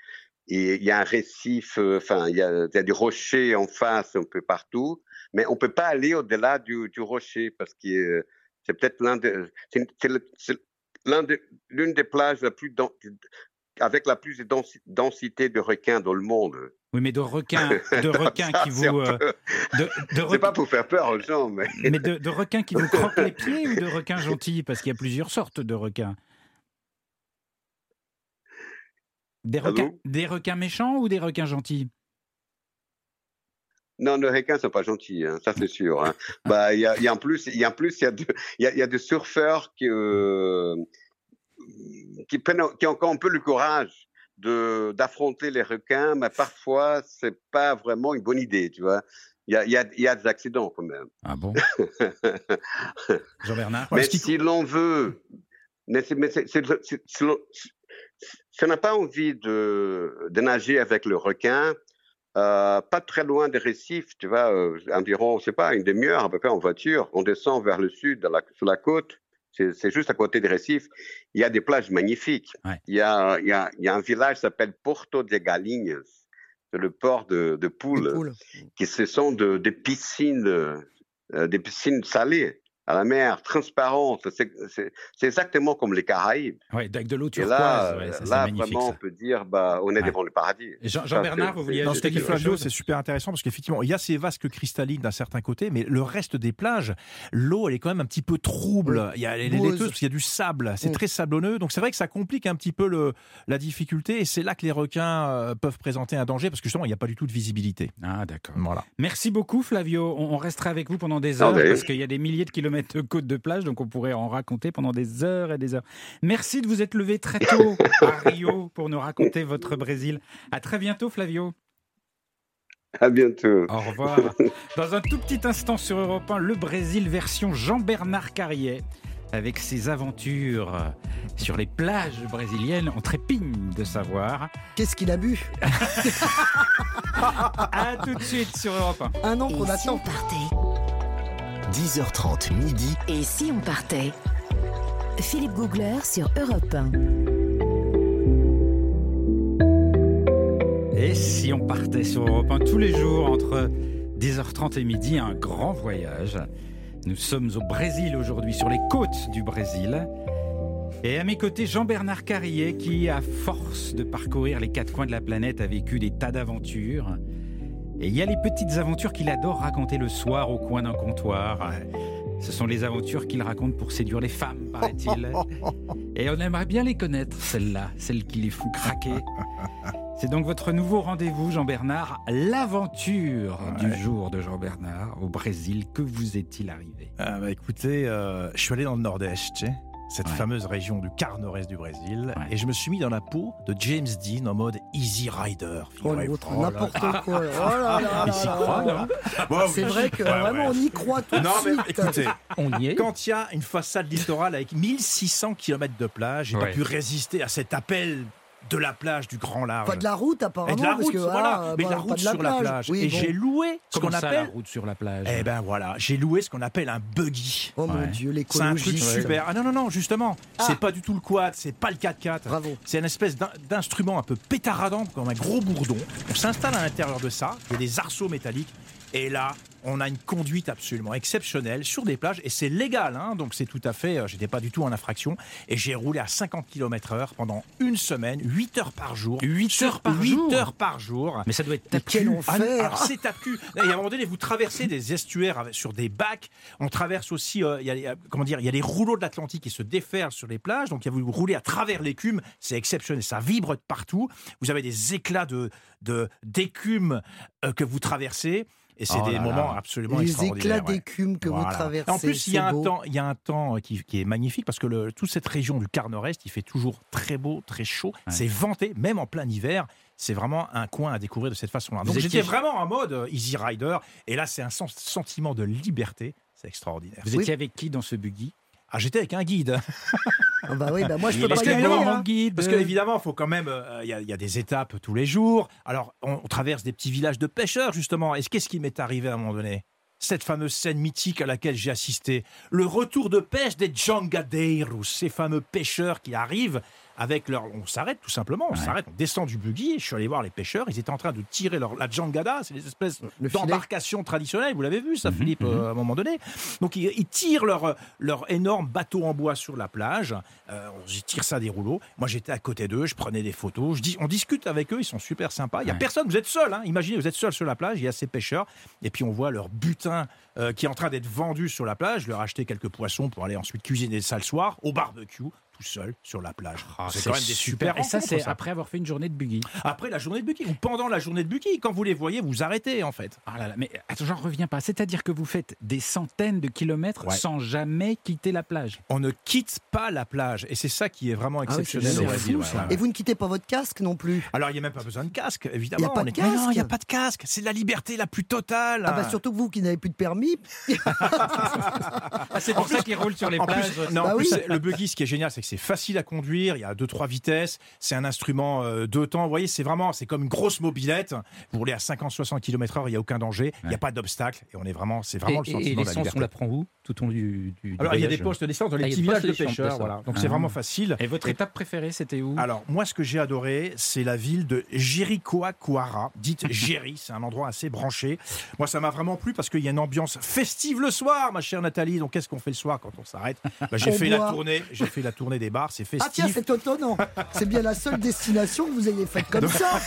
Et il y a un récif, euh, enfin, il y a, il y des rochers en face un peu partout, mais on peut pas aller au-delà du, rocher parce que euh, c'est peut-être l'un de, l'une des plages avec la plus de densi- densité de requins dans le monde. Oui, mais de requins, de requins qui vous, euh, de, de C'est requins- pas pour faire peur aux gens, mais mais de, de requins qui vous croquent les pieds ou de requins gentils? Parce qu'il y a plusieurs sortes de requins. Des requins, des requins méchants ou des requins gentils? Non, les requins sont pas gentils, hein, ça c'est sûr. hein. Bah, il y a, il y a en plus, il y a en plus, il y a, de- il y a, il y a des surfeurs qui, euh, qui prennent, qui ont encore un peu le courage de d'affronter les requins, mais parfois c'est pas vraiment une bonne idée, tu vois. Il y a, il y a, y a des accidents quand même. Ah bon? Jean-Bernard? Mais si l'on veut, mais c'est, mais c'est, c'est- c'est- si l'on si on n'a pas envie de, de nager avec le requin, euh, pas très loin des récifs, tu vois, euh, environ, je sais pas, une demi-heure à peu près en voiture, on descend vers le sud, la- sur la côte, c'est, juste à côté des récifs, il y a des plages magnifiques. Ouais. Il, y a, il, y a, il y a un village qui s'appelle Porto de Galinhas, c'est le port de, de Les poules poules. qui ce sont de, des piscines, euh, des piscines salées à la mer, transparentes. C'est, exactement comme les Caraïbes. Ouais, avec de l'eau Et turquoise. là, ouais, ça, c'est là vraiment, on peut dire, bah, on est Ouais. devant le paradis. Et Jean- Jean-Bernard, c'est- vous vouliez ajouter quelque chose? c'est super intéressant parce qu'effectivement, il y a ces vasques cristalliques d'un certain côté, mais le reste des plages, l'eau, elle est quand même un petit peu trouble. Il y a les, les Boueuse. laiteuses, parce qu'il y a du sable, c'est très sablonneux. Donc c'est vrai que ça complique un petit peu le, la difficulté et c'est là que les requins euh, peuvent présenter un danger parce que justement, il n'y a pas du tout de visibilité. Ah d'accord. Voilà. Merci beaucoup Flavio. On, on restera avec vous pendant des heures oui. parce qu'il y a des milliers de kilomètres de côte de plage, donc on pourrait en raconter pendant des heures et des heures. Merci de vous être levé très tôt à Rio pour nous raconter votre Brésil. À très bientôt Flavio. À bientôt. Au revoir. Dans un tout petit instant sur Europe 1, le Brésil version Jean-Bernard Carrier avec ses aventures sur les plages brésiliennes. On trépigne de savoir. Qu'est-ce qu'il a bu? À tout de suite sur Europe 1. Un an qu'on si on attend. partait? 10h30 midi. Et si on partait? Philippe Googler sur Europe 1. Et si on partait sur Europe 1 tous les jours entre 10h30 et midi, un grand voyage. Nous sommes au Brésil aujourd'hui, sur les côtes du Brésil. Et à mes côtés, Jean-Bernard Carrier, qui, à force de parcourir les quatre coins de la planète, a vécu des tas d'aventures. Et il y a les petites aventures qu'il adore raconter le soir au coin d'un comptoir. Ce sont les aventures qu'il raconte pour séduire les femmes, paraît-il. Et on aimerait bien les connaître, celles-là, celles qui les font craquer. C'est donc votre nouveau rendez-vous, Jean-Bernard, l'aventure du jour de Jean-Bernard au Brésil. Que vous est-il arrivé? Ah bah écoutez, euh, je suis allé dans le nord-est, tu sais, cette Ouais. fameuse région du quart nord-est du Brésil, Ouais. et je me suis mis dans la peau de James Dean en mode Easy Rider. Oh, Oh n'importe quoi. Oh là là Il s'y croit, là. Bon, C'est oui. vrai que Ouais, ouais. vraiment on y croit tout Non, de mais suite. écoutez, On y est. quand il y a une façade littorale avec 1600 km de plage, j'ai Ouais. pas pu résister à cet appel de la plage du grand large. Pas de la route apparemment. Et de la parce route, que, voilà, ah, mais de bah, la pas route sur la plage. Oui, et bon. j'ai loué ce qu'on appelle. la route sur la plage Eh ben voilà, j'ai loué ce qu'on appelle un buggy. Oh mon dieu, C'est un truc l'écologie. super. Ah non, non, non, justement, Ah. c'est pas du tout le quad, c'est pas le 4x4. Bravo. C'est une espèce d'in- d'instrument un peu pétaradant, comme un gros bourdon. On s'installe à l'intérieur de ça, il y a des arceaux métalliques, et là, on a une conduite absolument exceptionnelle sur des plages, et c'est légal, hein, donc c'est tout à fait, euh, j'étais pas du tout en infraction, et j'ai roulé à 50 km/h pendant une semaine, 8 heures par jour. 8 Sur heures par 8 jour heures par jour. Mais ça doit être tape quel enfer. Ah, c'est tape cul. Et à un moment donné, vous traversez des estuaires avec- sur des bacs. On traverse aussi, euh, il y a, les- euh, comment dire, il y a les rouleaux de l'Atlantique qui se déferlent sur les plages. Donc, y a- vous roulez à travers l'écume. C'est exceptionnel. Ça vibre de partout. Vous avez des éclats de de- d'écume euh, que vous traversez. Et c'est Oh des là moments là. absolument Les extraordinaires. éclats ouais. d'écume que vous traversez. En plus, il y a c'est un beau. temps, il y a un temps euh, qui, qui est magnifique parce que le, toute cette région du quart nord-est, il fait toujours très beau, très chaud. Ouais. C'est venté, même en plein hiver. C'est vraiment un coin à découvrir de cette façon-là. Vous Donc étiez- j'étais vraiment en mode euh, Easy Rider. Et là, c'est un sens- sentiment de liberté. C'est extraordinaire. Vous Oui. étiez avec qui dans ce buggy? Ah, j'étais avec un guide. Ah bah oui, bah moi je peux est pas y aller. hein. guide. Parce qu'évidemment, il faut quand même. euh, Il y, a- il y a des étapes tous les jours. Alors, on, on traverse des petits villages de pêcheurs, justement. Et qu'est-ce qui m'est arrivé à un moment donné? Cette fameuse scène mythique à laquelle j'ai assisté, le retour de pêche des Jangadeiros, ces fameux pêcheurs qui arrivent avec leur... On s'arrête tout simplement, on Ouais. s'arrête, on descend du buggy, je suis allé voir les pêcheurs, ils étaient en train de tirer leur... la jangada, c'est des espèces Le filet. d'embarcations traditionnelles, vous l'avez vu ça Mhm, Philippe, mhm. euh, à un moment donné. Donc ils, ils tirent leur, leur énorme bateau en bois sur la plage, euh, ils tirent ça des rouleaux, moi j'étais à côté d'eux, je prenais des photos, je dis, on discute avec eux, ils sont super sympas, il y a Ouais. personne, vous êtes seul, hein, imaginez, vous êtes seul sur la plage, il y a ces pêcheurs, et puis on voit leur butin euh, qui est en train d'être vendu sur la plage, je leur ai acheté quelques poissons pour aller ensuite cuisiner ça le soir, au barbecue, tout seul sur la plage. Ah, c'est quand même des super Et ça, c'est ça. après avoir fait une journée de buggy. Après la journée de buggy, ou pendant la journée de buggy, quand vous les voyez, vous arrêtez en fait. Ah là là, mais attends, j'en reviens pas. C'est-à-dire que vous faites des centaines de kilomètres Ouais. sans jamais quitter la plage. On ne quitte pas la plage, et c'est ça qui est vraiment Ah oui, exceptionnel c'est au fou, Brésil. ouais, ça. ouais, ouais. Et vous ne quittez pas votre casque non plus. Alors, il n'y a même pas besoin de casque, évidemment. Il y a pas de est- Mais non, il n'y a casque pas de casque. C'est la liberté la plus totale. Ah bah surtout que vous qui n'avez plus de permis. Ah, c'est pour ça qu'ils roulent sur les plages. plus, non, Bah plus, oui. le buggy, ce qui est génial, c'est que c'est facile à conduire. Il y a deux, trois vitesses. C'est un instrument euh, deux temps. Vous voyez, c'est vraiment, c'est comme une grosse mobilette. Vous roulez à 50-60 km/h, il n'y a aucun danger. Il n'y a pas d'obstacle. Et on est vraiment, c'est Et, vraiment le et- sentiment et de la l'essence, on liberté. la prend où? Tout au long du, du, du Alors, il y a des postes d'essence dans les Ah, il y a petits villages de pêcheurs. Voilà. Donc, Ah. c'est vraiment facile. Et votre étape préférée, c'était où? Alors, moi, ce que j'ai adoré, c'est la ville de Jericoacoara, dite Jerry. C'est un endroit assez branché. Moi, ça m'a vraiment plu parce qu'il y a une ambiance festive le soir, ma chère Nathalie. Donc, qu'est-ce qu'on fait le soir quand on s'arrête? Bah, J'ai fait boit. la tournée. J'ai fait la tournée des bars. C'est festif. Ah tiens, c'est étonnant. C'est bien la seule destination que vous ayez faite comme ça.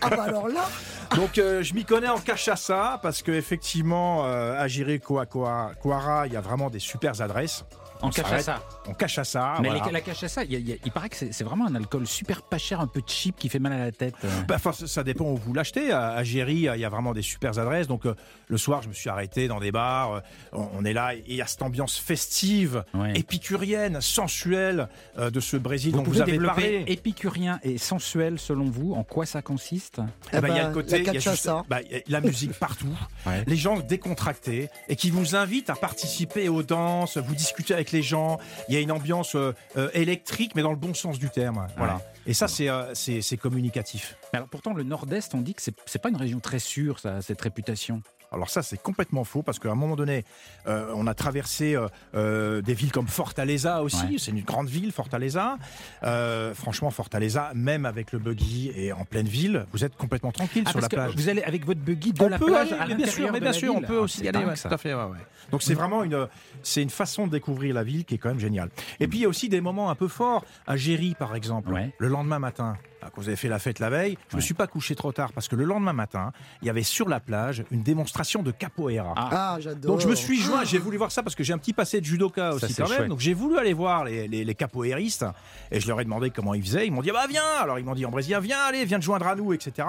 Ah bah alors là, Donc euh, je m'y connais en cachaça parce que effectivement euh, à Jericoacoara, il y a vraiment des super adresses. En On s'arrête. cachaça. En cachaça. Mais voilà. les- la cachaça, il, il il paraît que c'est vraiment un alcool super pas cher, un peu cheap, qui fait mal à la tête. euh. Bah, enfin, ça- dépend où vous l'achetez. À, à Géry, il y a vraiment des super adresses. Donc, euh, le soir, je me suis arrêté dans des bars. euh, on, on est là et il y a cette ambiance festive, Ouais. épicurienne, sensuelle euh, de ce Brésil Vous dont vous pouvez avez parlé. épicurien et sensuel selon vous. En quoi ça consiste? Eh ben, il y a le côté, la il y a juste- cachaça. bah, il y a la musique partout, Ouais. les gens décontractés et qui vous invitent à participer aux danses, vous discutez avec avec les gens. Il y a une ambiance euh, euh, électrique, mais dans le bon sens du terme. Voilà. Et ça, c'est euh, c'est communicatif. Mais alors pourtant, le Nord-Est, on dit que c'est pas une région très sûre, ça, cette réputation. Alors ça, c'est complètement faux parce qu'à un moment donné, euh, on a traversé euh, euh, des villes comme Fortaleza aussi. Ouais. C'est une grande ville, Fortaleza. Euh, franchement, Fortaleza, même avec le buggy et en pleine ville, vous êtes complètement tranquille Ah, sur la plage. vous allez avec votre buggy de on la peut plage aller, à mais bien sûr, mais bien sûr, on peut Ah, aussi y aller. ouais, tout à fait, ouais, ouais. Donc c'est vraiment une, c'est une façon de découvrir la ville qui est quand même géniale. Et puis il y a aussi des moments un peu forts. À Géry, par exemple, Ouais. le lendemain matin, quand vous avez fait la fête la veille, je me Ouais. suis pas couché trop tard parce que le lendemain matin, il y avait sur la plage une démonstration de capoeira. Ah. Ah, j'adore. Donc je me suis joint, j'ai voulu voir ça parce que j'ai un petit passé de judoka aussi quand même. chouette. Donc j'ai voulu aller voir les, les, les capoeiristes et je leur ai demandé comment ils faisaient. Ils m'ont dit bah viens. Alors ils m'ont dit en brésilien viens, allez, viens te joindre à nous, etc.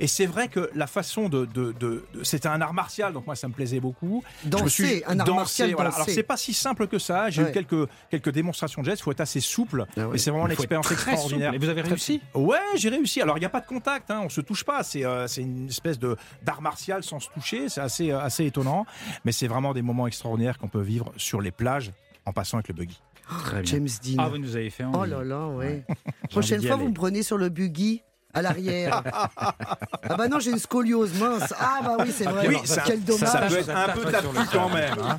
Et c'est vrai que la façon de, de, de- de- c'était un art martial, donc moi ça me plaisait beaucoup. Je me Danser, suis un art martial voilà. Alors c'est pas si simple que ça. J'ai Ouais. eu quelques quelques démonstrations de gestes. Il faut être assez souple. Ah ouais. Et c'est vraiment une expérience extraordinaire. souple. Et vous avez réussi souple. Ouais, j'ai réussi. Alors il n'y a pas de contact, hein, on se touche pas. C'est euh, c'est une espèce de d'art martial sans se toucher. C'est assez euh, assez étonnant, mais c'est vraiment des moments extraordinaires qu'on peut vivre sur les plages en passant avec le buggy. Très bien. James Dean. Ah, vous nous avez fait envie. oh là là, ouais. Prochaine fois, aller. vous me prenez sur le buggy à l'arrière. ah bah non, j'ai une scoliose mince. Ah bah oui, c'est vrai. Oui, ça- Quel dommage. Ça peut être un peu le tapis quand même. hein.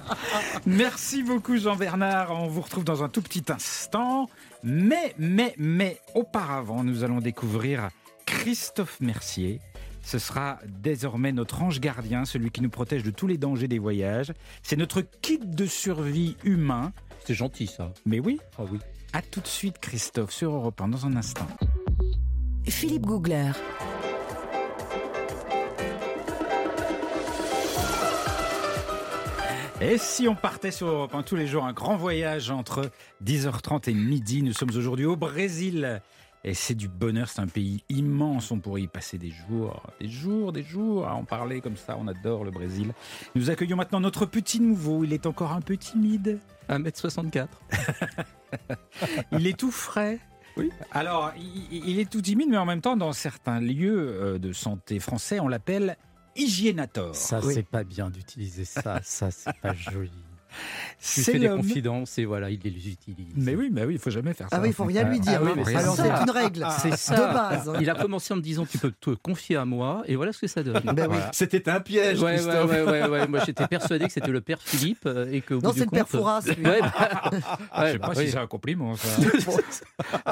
Merci beaucoup Jean-Bernard. On vous retrouve dans un tout petit instant. Mais, mais, mais, auparavant, nous allons découvrir Christophe Mercier. Ce sera désormais notre ange gardien, celui qui nous protège de tous les dangers des voyages. C'est notre kit de survie humain. C'est gentil ça. Mais oui, Ah oui. à tout de suite Christophe sur Europe 1 dans un instant. Philippe Googler. Et si on partait sur Europe 1 tous les jours, un grand voyage entre 10h30 et midi. Nous sommes aujourd'hui au Brésil. Et c'est du bonheur, c'est un pays immense. On pourrait y passer des jours, des jours, des jours à en parler comme ça. On adore le Brésil. Nous accueillons maintenant notre petit nouveau. Il est encore un peu timide. 1m64. Il est tout frais. Oui. Alors, il, il est tout timide, mais en même temps, dans certains lieux euh, de santé français, on l'appelle hygiénator. Ça, Oui. c'est pas bien d'utiliser ça. Ça, c'est pas joli. Tu C'est fais des confidences et voilà, il les utilise. Mais oui, mais oui, il faut jamais faire ça. Ah oui, il faut rien lui Ah dire. oui, mais c'est Alors ça. c'est une règle. C'est De ça. base. hein. Il a commencé en me disant tu peux te confier à moi et voilà ce que ça donne. Ben oui. C'était un piège, Ouais, ouais, Christophe. ouais, ouais, ouais. Moi j'étais persuadé que c'était le père Philippe euh, et que au Non, bout du c'est le père compte- Fouras. lui. Ouais, bah, Je sais pas bah, si c'est un compliment, ça.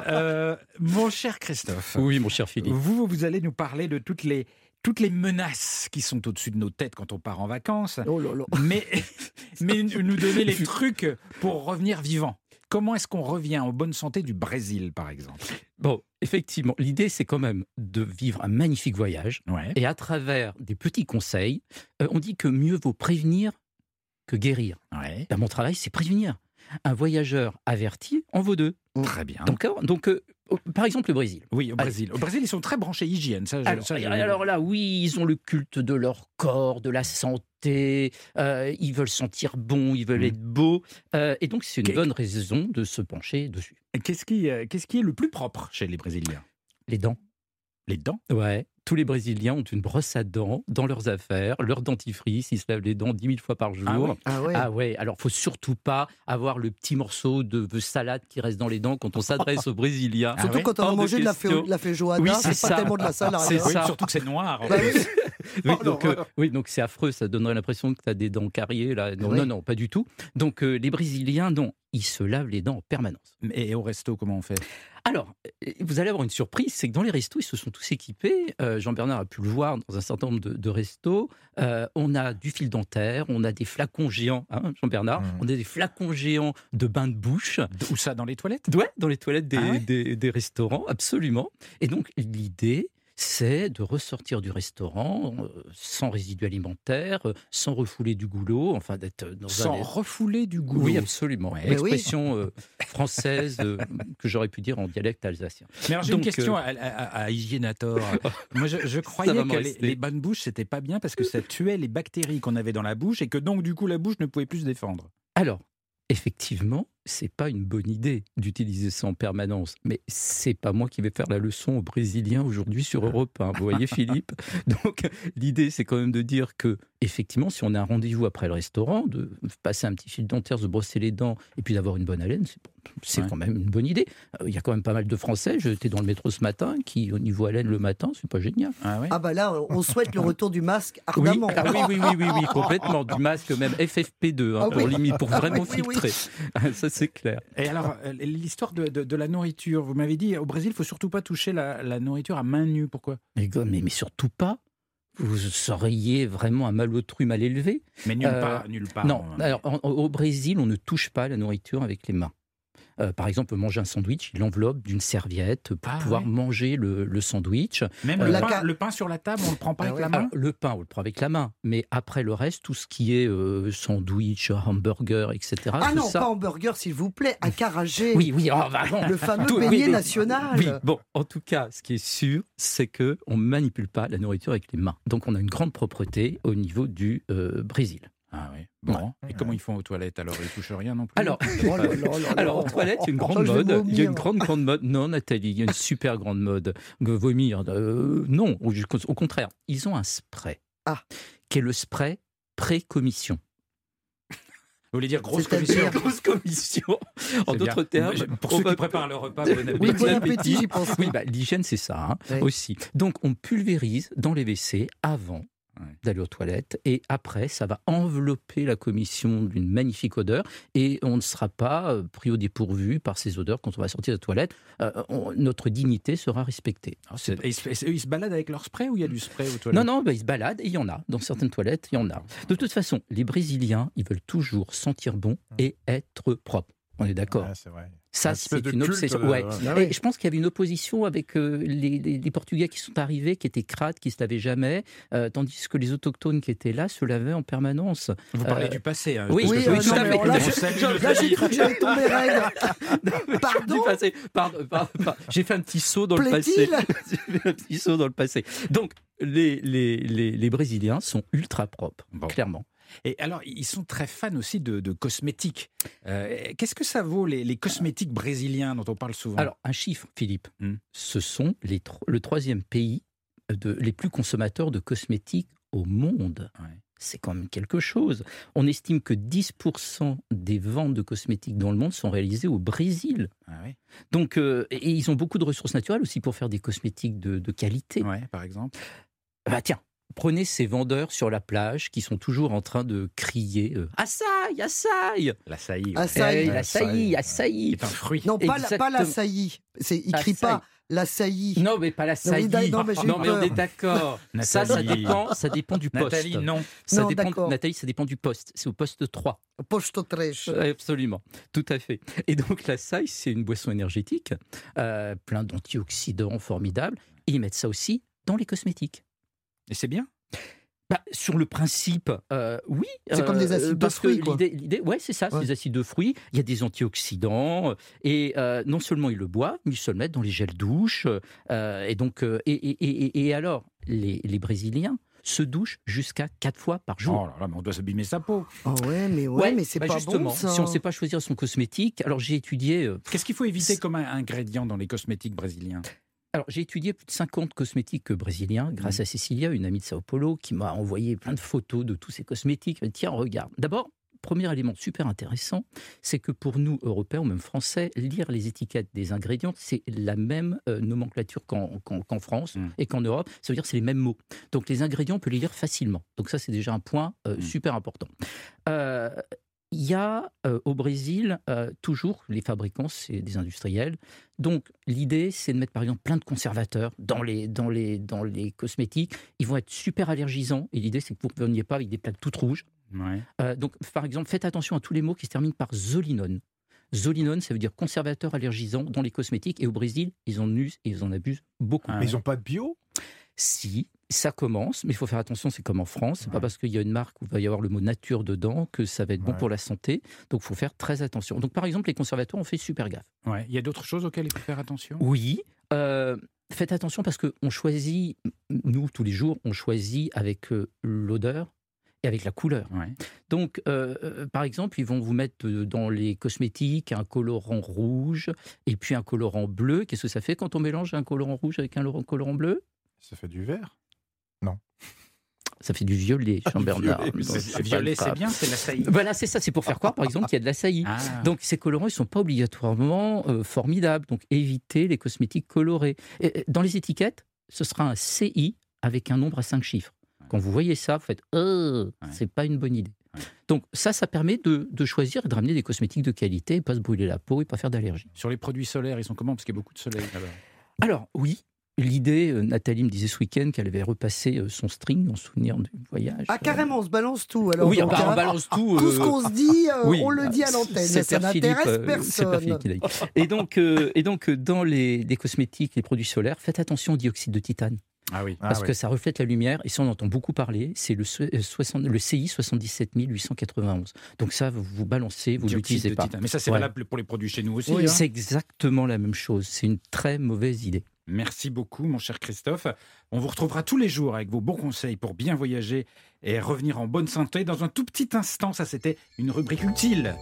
Euh, mon cher Christophe, Oui, mon cher Philippe. vous, vous allez nous parler de toutes les, toutes les menaces qui sont au-dessus de nos têtes quand on part en vacances, Oh là là. mais, mais nous donner les trucs pour revenir vivant. Comment est-ce qu'on revient en bonne santé du Brésil, par exemple? Bon, effectivement, l'idée c'est quand même de vivre un magnifique voyage Ouais. et à travers des petits conseils, euh, on dit que mieux vaut prévenir que guérir. Ouais. Ben, mon travail, c'est prévenir. Un voyageur averti en vaut deux. Très bien. Donc, euh, par exemple, le Brésil. oui, au Brésil. Au Brésil, ils sont très branchés hygiène. Ça, Alors, ça, je- alors là, oui, ils ont le culte de leur corps, de la santé, euh, ils veulent sentir bon, ils veulent Mhm. être beaux, euh, et donc c'est une bonne raison de se pencher dessus. Qu'est-ce qui, euh, qu'est-ce qui est le plus propre chez les Brésiliens? Les dents. Les dents? Ouais. Tous les Brésiliens ont une brosse à dents dans leurs affaires, leur dentifrice, ils se lavent les dents 10 000 fois par jour. Ah oui. Ah ouais. Ah ouais, alors faut surtout pas avoir le petit morceau de, de salade qui reste dans les dents quand on s'adresse aux Brésiliens. Ah Surtout ouais quand on a Hors mangé de la, feu, la feijoada, Oui, c'est pas ça. tellement de la salade. C'est hein. Oui, ça. surtout que c'est noir. en Bah oui. Oui, Oh, donc, euh, oui, donc c'est affreux, ça donnerait l'impression que tu as des dents carriées. Là. Non, Oui. non, non, pas du tout. Donc euh, les Brésiliens, non, ils se lavent les dents en permanence. Et au resto, comment on fait? Alors, euh, vous allez avoir une surprise, c'est que dans les restos, ils se sont tous équipés. Euh, Jean-Bernard a pu le voir dans un certain nombre de, de restos. Euh, on a du fil dentaire, on a des flacons géants, hein, Jean-Bernard, Mhm. on a des flacons géants de bain de bouche. Où ça Dans les toilettes? Ouais, dans les toilettes des, Ah ouais? des- des restaurants, absolument. Et donc, l'idée, c'est de ressortir du restaurant euh, sans résidus alimentaires, euh, sans refouler du goulot, enfin d'être dans Sans un... refouler du goût. Oui, absolument. Ouais. Oui. Expression euh, française que j'aurais pu dire en dialecte alsacien. Mais alors j'ai une question à, à, à Hygiénator. Moi, je, je croyais que les, les bonnes bouches, c'était pas bien parce que ça tuait les bactéries qu'on avait dans la bouche et que donc, du coup, la bouche ne pouvait plus se défendre. Alors, effectivement, c'est pas une bonne idée d'utiliser ça en permanence. Mais c'est pas moi qui vais faire la leçon aux Brésiliens aujourd'hui sur Europe 1. Vous voyez, Philippe? Donc, l'idée, c'est quand même de dire que, effectivement, si on a un rendez-vous après le restaurant, de passer un petit fil dentaire, se brosser les dents et puis d'avoir une bonne haleine, c'est c'est Ouais. quand même une bonne idée. Euh, Il y a quand même pas mal de Français, j'étais dans le métro ce matin, qui, au niveau haleine le matin, c'est pas génial. Ah oui Ah bah là, on souhaite le retour du masque Oui, ardemment. ah oui, oui, oui, oui, oui, complètement. Du masque, même FFP2, hein, Ah pour oui. limite, pour vraiment Oui, oui, oui. filtrer. Ah, Ça, c'est clair. Et alors, euh, l'histoire de, de- de la nourriture, vous m'avez dit, au Brésil, il faut surtout pas toucher la, la nourriture à main nue. Pourquoi? Mais, mais, mais surtout pas. Vous seriez vraiment un malotru mal élevé. Mais nulle Euh, part, nulle part. non, on- alors en- au Brésil, on ne touche pas la nourriture avec les mains. Euh, par exemple, manger un sandwich, il l'enveloppe d'une serviette pour Ah, pouvoir ouais. manger le, le sandwich. Même euh, le, pain, ca- le pain sur la table, on le prend pas Ah avec ouais. la main Alors, le pain, on le prend avec la main, mais après le reste, tout ce qui est euh, sandwich, hamburger, etc. Ah non, ça... pas hamburger, s'il vous plaît, à Carragé. Oui, oui, oh, bah bon. Le fameux Tout- beignet oui. national. Oui, bon, en tout cas, ce qui est sûr, c'est que on manipule pas la nourriture avec les mains. Donc, on a une grande propreté au niveau du euh, Brésil. Ah oui. Bon. Et comment ils font aux toilettes alors Ils touchent rien non plus? Alors, Oh. Alors, en toilette, il y a une Oh, grande vais mode. Il y a une grande, grande mode. Non, Nathalie, il y a une super grande mode. Vomir, euh, non, au, au contraire. Ils ont un spray. Ah. Qui est le spray pré-commission. Vous voulez dire grosse commission? Grosse commission. En d'autres termes. Pour ceux va- qui préparent leur repas, bon appétit. Oui, bon appétit, appétit. j'y pense. Oui, bah, l'hygiène, c'est ça hein, Oui. aussi. Donc, on pulvérise dans les WC avant Ouais. d'aller aux toilettes et après, ça va envelopper la commission d'une magnifique odeur et on ne sera pas euh, pris au dépourvu par ces odeurs quand on va sortir des toilettes. Euh, on- notre dignité sera respectée. Ah, ils, se- et ils se baladent avec leur spray ou il y a du spray aux toilettes Non, non, bah, ils se baladent et il y en a. Dans certaines toilettes, il y en a. De toute façon, les Brésiliens, ils veulent toujours sentir bon et être propre. On est d'accord. Ouais, c'est vrai. Ça, c'est de une obsession. là, Ouais. ouais. Ah Et je pense qu'il y avait une opposition avec euh, les, les- les Portugais qui sont arrivés, qui étaient crades, qui se lavaient jamais, euh, tandis que les autochtones qui étaient là se lavaient en permanence. Vous parlez Euh, du passé. hein, oui, Oui, euh, tout à fait. là, On j'ai- cru que j'allais tomber raide. Pardon Du passé. Pardon, pardon, pardon. J'ai fait un petit saut dans le passé. Plaît-il J'ai fait un petit saut dans le passé. Donc, les, les, les, les Brésiliens sont ultra propres, Bon. clairement. Et alors, ils sont très fans aussi de, de cosmétiques. Euh, Qu'est-ce que ça vaut, les, les cosmétiques brésiliens dont on parle souvent? Alors, un chiffre, Philippe. Hmm. Ce sont les le troisième pays de, les plus consommateurs de cosmétiques au monde. Ouais. C'est quand même quelque chose. On estime que 10% des ventes de cosmétiques dans le monde sont réalisées au Brésil. Ah oui. Donc, euh, et ils ont beaucoup de ressources naturelles aussi pour faire des cosmétiques de, de qualité. Ouais, par exemple. Bah tiens, prenez ces vendeurs sur la plage qui sont toujours en train de crier euh, Açaï, açaï La saillie. Ouais. C'est un fruit. Non, pas, la, pas l'açaï. C'est, il crie pas l'açaï. Non, mais pas la saillie. non, mais non, mais on est d'accord. ça, ça Nathalie. dépend, ça dépend du poste. Nathalie, non. Ça Non, dépend. Nathalie, ça dépend du poste. C'est au poste 3. Posto trèche. Euh, Absolument, tout à fait. Et donc la c'est une boisson énergétique, euh, plein d'antioxydants formidables. Et ils mettent ça aussi dans les cosmétiques. Et c'est bien. Bah, sur le principe, euh, oui. C'est comme des acides de fruits, quoi. l'idée- l'idée- ouais, c'est ça, Ouais. des acides de fruits. Il y a des antioxydants. euh, Et euh, non seulement ils le boivent, mais ils se le mettent dans les gels douches. euh, et donc, euh, et, et- et- et alors, les, les Brésiliens se douchent jusqu'à quatre fois par jour. Oh là là, mais on doit s'abîmer sa peau. Oh ouais, mais ouais, mais c'est bah pas justement, bon ça. si on ne sait pas choisir son cosmétique, alors j'ai étudié euh, Qu'est-ce qu'il faut éviter comme un ingrédient dans les cosmétiques brésiliens? Alors, j'ai étudié plus de 50 cosmétiques brésiliens grâce à Cecilia, une amie de Sao Paulo, qui m'a envoyé plein de photos de tous ces cosmétiques. Tiens, regarde. D'abord, premier élément super intéressant, c'est que pour nous, Européens ou même Français, lire les étiquettes des ingrédients, c'est la même euh, nomenclature qu'en France Mm. et qu'en Europe. Ça veut dire que c'est les mêmes mots. Donc, les ingrédients, on peut les lire facilement. Donc, ça, c'est déjà un point euh, Mm. super important. Euh, il y a euh, au Brésil euh, toujours les fabricants, c'est des industriels. Donc l'idée, c'est de mettre par exemple plein de conservateurs dans les, dans les, dans les cosmétiques. Ils vont être super allergisants. Et l'idée, c'est que vous ne veniez pas avec des plaques toutes rouges. Ouais. Euh, donc par exemple, faites attention à tous les mots qui se terminent par zolinone. Zolinone, ça veut dire conservateur allergisant dans les cosmétiques. Et au Brésil, ils en usent et ils en abusent beaucoup. Ah Mais ils n'ont pas de bio? Si, ça commence, mais il faut faire attention, c'est comme en France. C'est pas Ouais. parce qu'il y a une marque où il va y avoir le mot nature dedans que ça va être bon pour la santé. Donc il faut faire très attention. Donc par exemple, les conservateurs, on fait super gaffe. Ouais. Il y a d'autres choses auxquelles il faut faire attention? Oui. euh, faites attention parce qu'on choisit, nous tous les jours, on choisit avec euh, l'odeur et avec la couleur. Ouais. Donc, euh, par exemple, ils vont vous mettre dans les cosmétiques un colorant rouge et puis un colorant bleu. Qu'est-ce que ça fait quand on mélange un colorant rouge avec un lo- colorant bleu? Ça fait du vert. Ça fait du violet, Ah, Jean-Bernard. violet, c'est- Violet, bien, c'est la saillie. Voilà, c'est ça. C'est pour faire croire, par exemple, qu'il y a de la saillie. Ah. Donc ces colorants, ils sont pas obligatoirement euh, formidables. Donc évitez les cosmétiques colorés. Et dans les étiquettes, ce sera un CI avec un nombre à 5 chiffres. Quand vous voyez ça, vous faites euh, Ouais. c'est pas une bonne idée. Ouais. Donc ça, ça permet de, de choisir et de ramener des cosmétiques de qualité, et pas se brûler la peau et pas faire d'allergie. Sur les produits solaires, ils sont comment? Parce qu'il y a beaucoup de soleil là-bas. Alors oui, l'idée, euh, Nathalie me disait ce week-end qu'elle avait repassé euh, son string en souvenir du voyage. Ah, carrément, on se balance tout. Alors, oui, donc, bah, on hein, balance tout. tout euh, ce qu'on se dit, euh, Oui, on le dit à l'antenne. Ça n'intéresse euh, personne. Dit. Et donc, euh, et donc euh, dans les, les cosmétiques, les produits solaires, faites attention au dioxyde de titane. Ah oui. Parce que ça reflète la lumière, et ça on entend beaucoup parler, c'est le, so- euh, 60 le CI 77891. Donc ça, vous, vous balancez, vous l'utilisez pas. titane. Mais ça, c'est Ouais. valable pour les produits chez nous aussi. Oui, hein. C'est exactement la même chose, c'est une très mauvaise idée. Merci beaucoup, mon cher Christophe. On vous retrouvera tous les jours avec vos bons conseils pour bien voyager et revenir en bonne santé. Dans un tout petit instant, ça c'était une rubrique utile.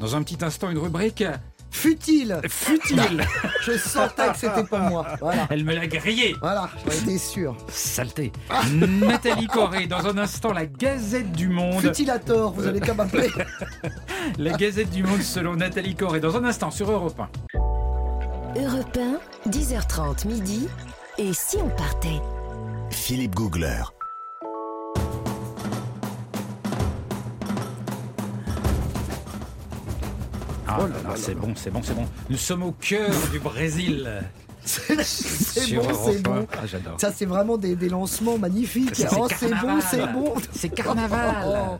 Dans un petit instant, une rubrique Futile. futile. Je sentais que c'était pour moi. Voilà. Elle me l'a grillé. Voilà, j'en étais sûr. Saleté. Nathalie Corée, dans un instant, la Gazette du Monde. Futilator, vous allez qu'à m'appeler. La Gazette du Monde selon Nathalie Corée. Dans un instant, sur Europe 1. Europe 1, 10h30 midi. Et si on partait? Philippe Googler. Ah Oh là là c'est bon, c'est bon, c'est bon. Nous sommes au cœur du Brésil. C'est bon, c'est bon. 1. Ah. Ça, c'est vraiment des, des lancements magnifiques. Oh, c'est bon, c'est bon. C'est carnaval.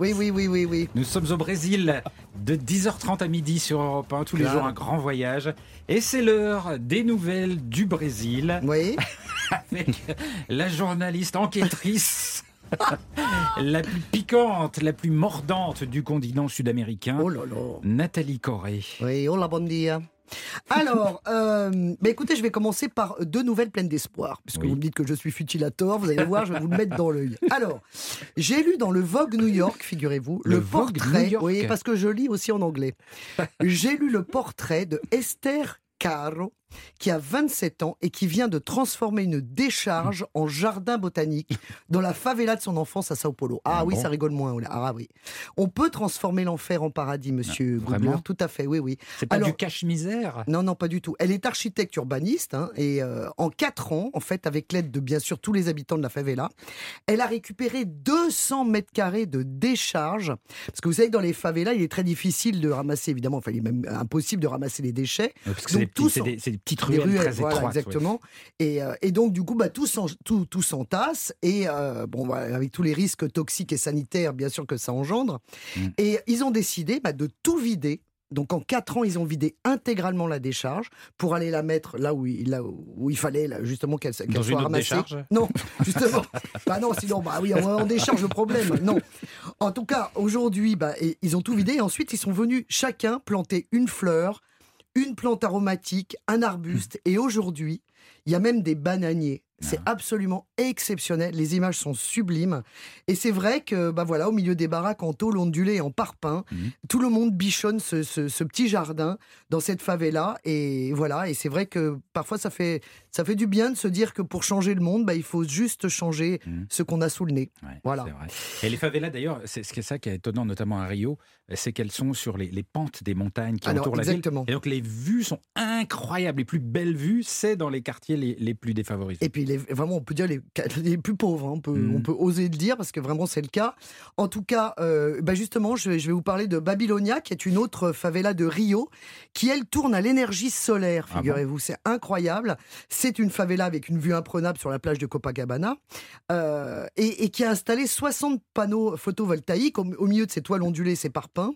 Oui, oui, oui, oui, oui. Nous sommes au Brésil de 10h30 à midi sur Europe 1, tous les jours un grand voyage. Et c'est l'heure des nouvelles du Brésil Oui. avec la journaliste enquêtrice la plus piquante, la plus mordante du continent sud-américain, Oh là là. Nathalie Corée. Oui, hola, bon dia. Alors, euh, bah écoutez, je vais commencer par deux nouvelles pleines d'espoir, puisque Oui. vous me dites que je suis futilator, vous allez voir, je vais vous le mettre dans l'œil. Alors, j'ai lu dans le Vogue New York, figurez-vous, Le le, Vogue portrait, New York. oui, parce que je lis aussi en anglais. j'ai lu le portrait de Esther Caro, qui a 27 ans et qui vient de transformer une décharge en jardin botanique dans la favela de son enfance à Sao Paulo. Ah, Ah oui, bon ça rigole moins. Ah oui. On peut transformer l'enfer en paradis, monsieur Ah, vraiment? Googler, Tout à fait, oui, oui. C'est pas Alors- du cache-misère Non, non, pas du tout. Elle est architecte urbaniste hein, et euh, en quatre ans, en fait, avec l'aide de bien sûr tous les habitants de la favela, elle a récupéré 200 mètres carrés de décharge. Parce que vous savez dans les favelas, il est très difficile de ramasser, évidemment, enfin, il est même impossible de ramasser les déchets. Parce que Donc, des, des- c'est des petites ruelles, ruelles, très voilà, étroites. exactement. Et, euh, et donc, du coup, bah, tout, s'en- tout, tout s'entasse. Et euh, bon, voilà, avec tous les risques toxiques et sanitaires, bien sûr, que ça engendre. Mm. Et ils ont décidé bah, de tout vider. Donc, en quatre ans, ils ont vidé intégralement la décharge pour aller la mettre là où il, là où il fallait, là, justement, qu'elle soit une autre ramassée. décharge Non, justement. bah non, sinon, bah oui, on, on décharge le problème. Non. En tout cas, aujourd'hui, bah, ils ont tout vidé. Et ensuite, ils sont venus chacun planter une fleur, une plante aromatique, un arbuste. Et aujourd'hui, il y a même des bananiers. C'est absolument exceptionnel. Les images sont sublimes. Et c'est vrai que, bah voilà, au milieu des baraques en tôle ondulée et en parpaing, Mhm. tout le monde bichonne ce, ce- ce petit jardin dans cette favela. Et voilà. Et c'est vrai que parfois, ça fait, ça fait du bien de se dire que pour changer le monde, bah, il faut juste changer Mhm. ce qu'on a sous le nez. Ouais, Voilà. vrai. Et les favelas, d'ailleurs, c'est ce qui est ça qui est étonnant, notamment à Rio, c'est qu'elles sont sur les, les pentes des montagnes qui Alors, entourent la ville. Et donc les vues sont incroyables. Les plus belles vues, c'est dans les quartiers les, les plus défavorisés. Et puis, les, vraiment, on peut dire les, les plus pauvres, hein, on, peut, on peut oser le dire, parce que vraiment, c'est le cas. En tout cas, euh, bah justement, je vais, je vais vous parler de Babylonia, qui est une autre favela de Rio, qui, elle, tourne à l'énergie solaire, Ah bon? figurez-vous. c'est incroyable. C'est une favela avec une vue imprenable sur la plage de Copacabana, euh, et, et qui a installé 60 panneaux photovoltaïques au, au milieu de ces toiles ondulées, ces parpaings.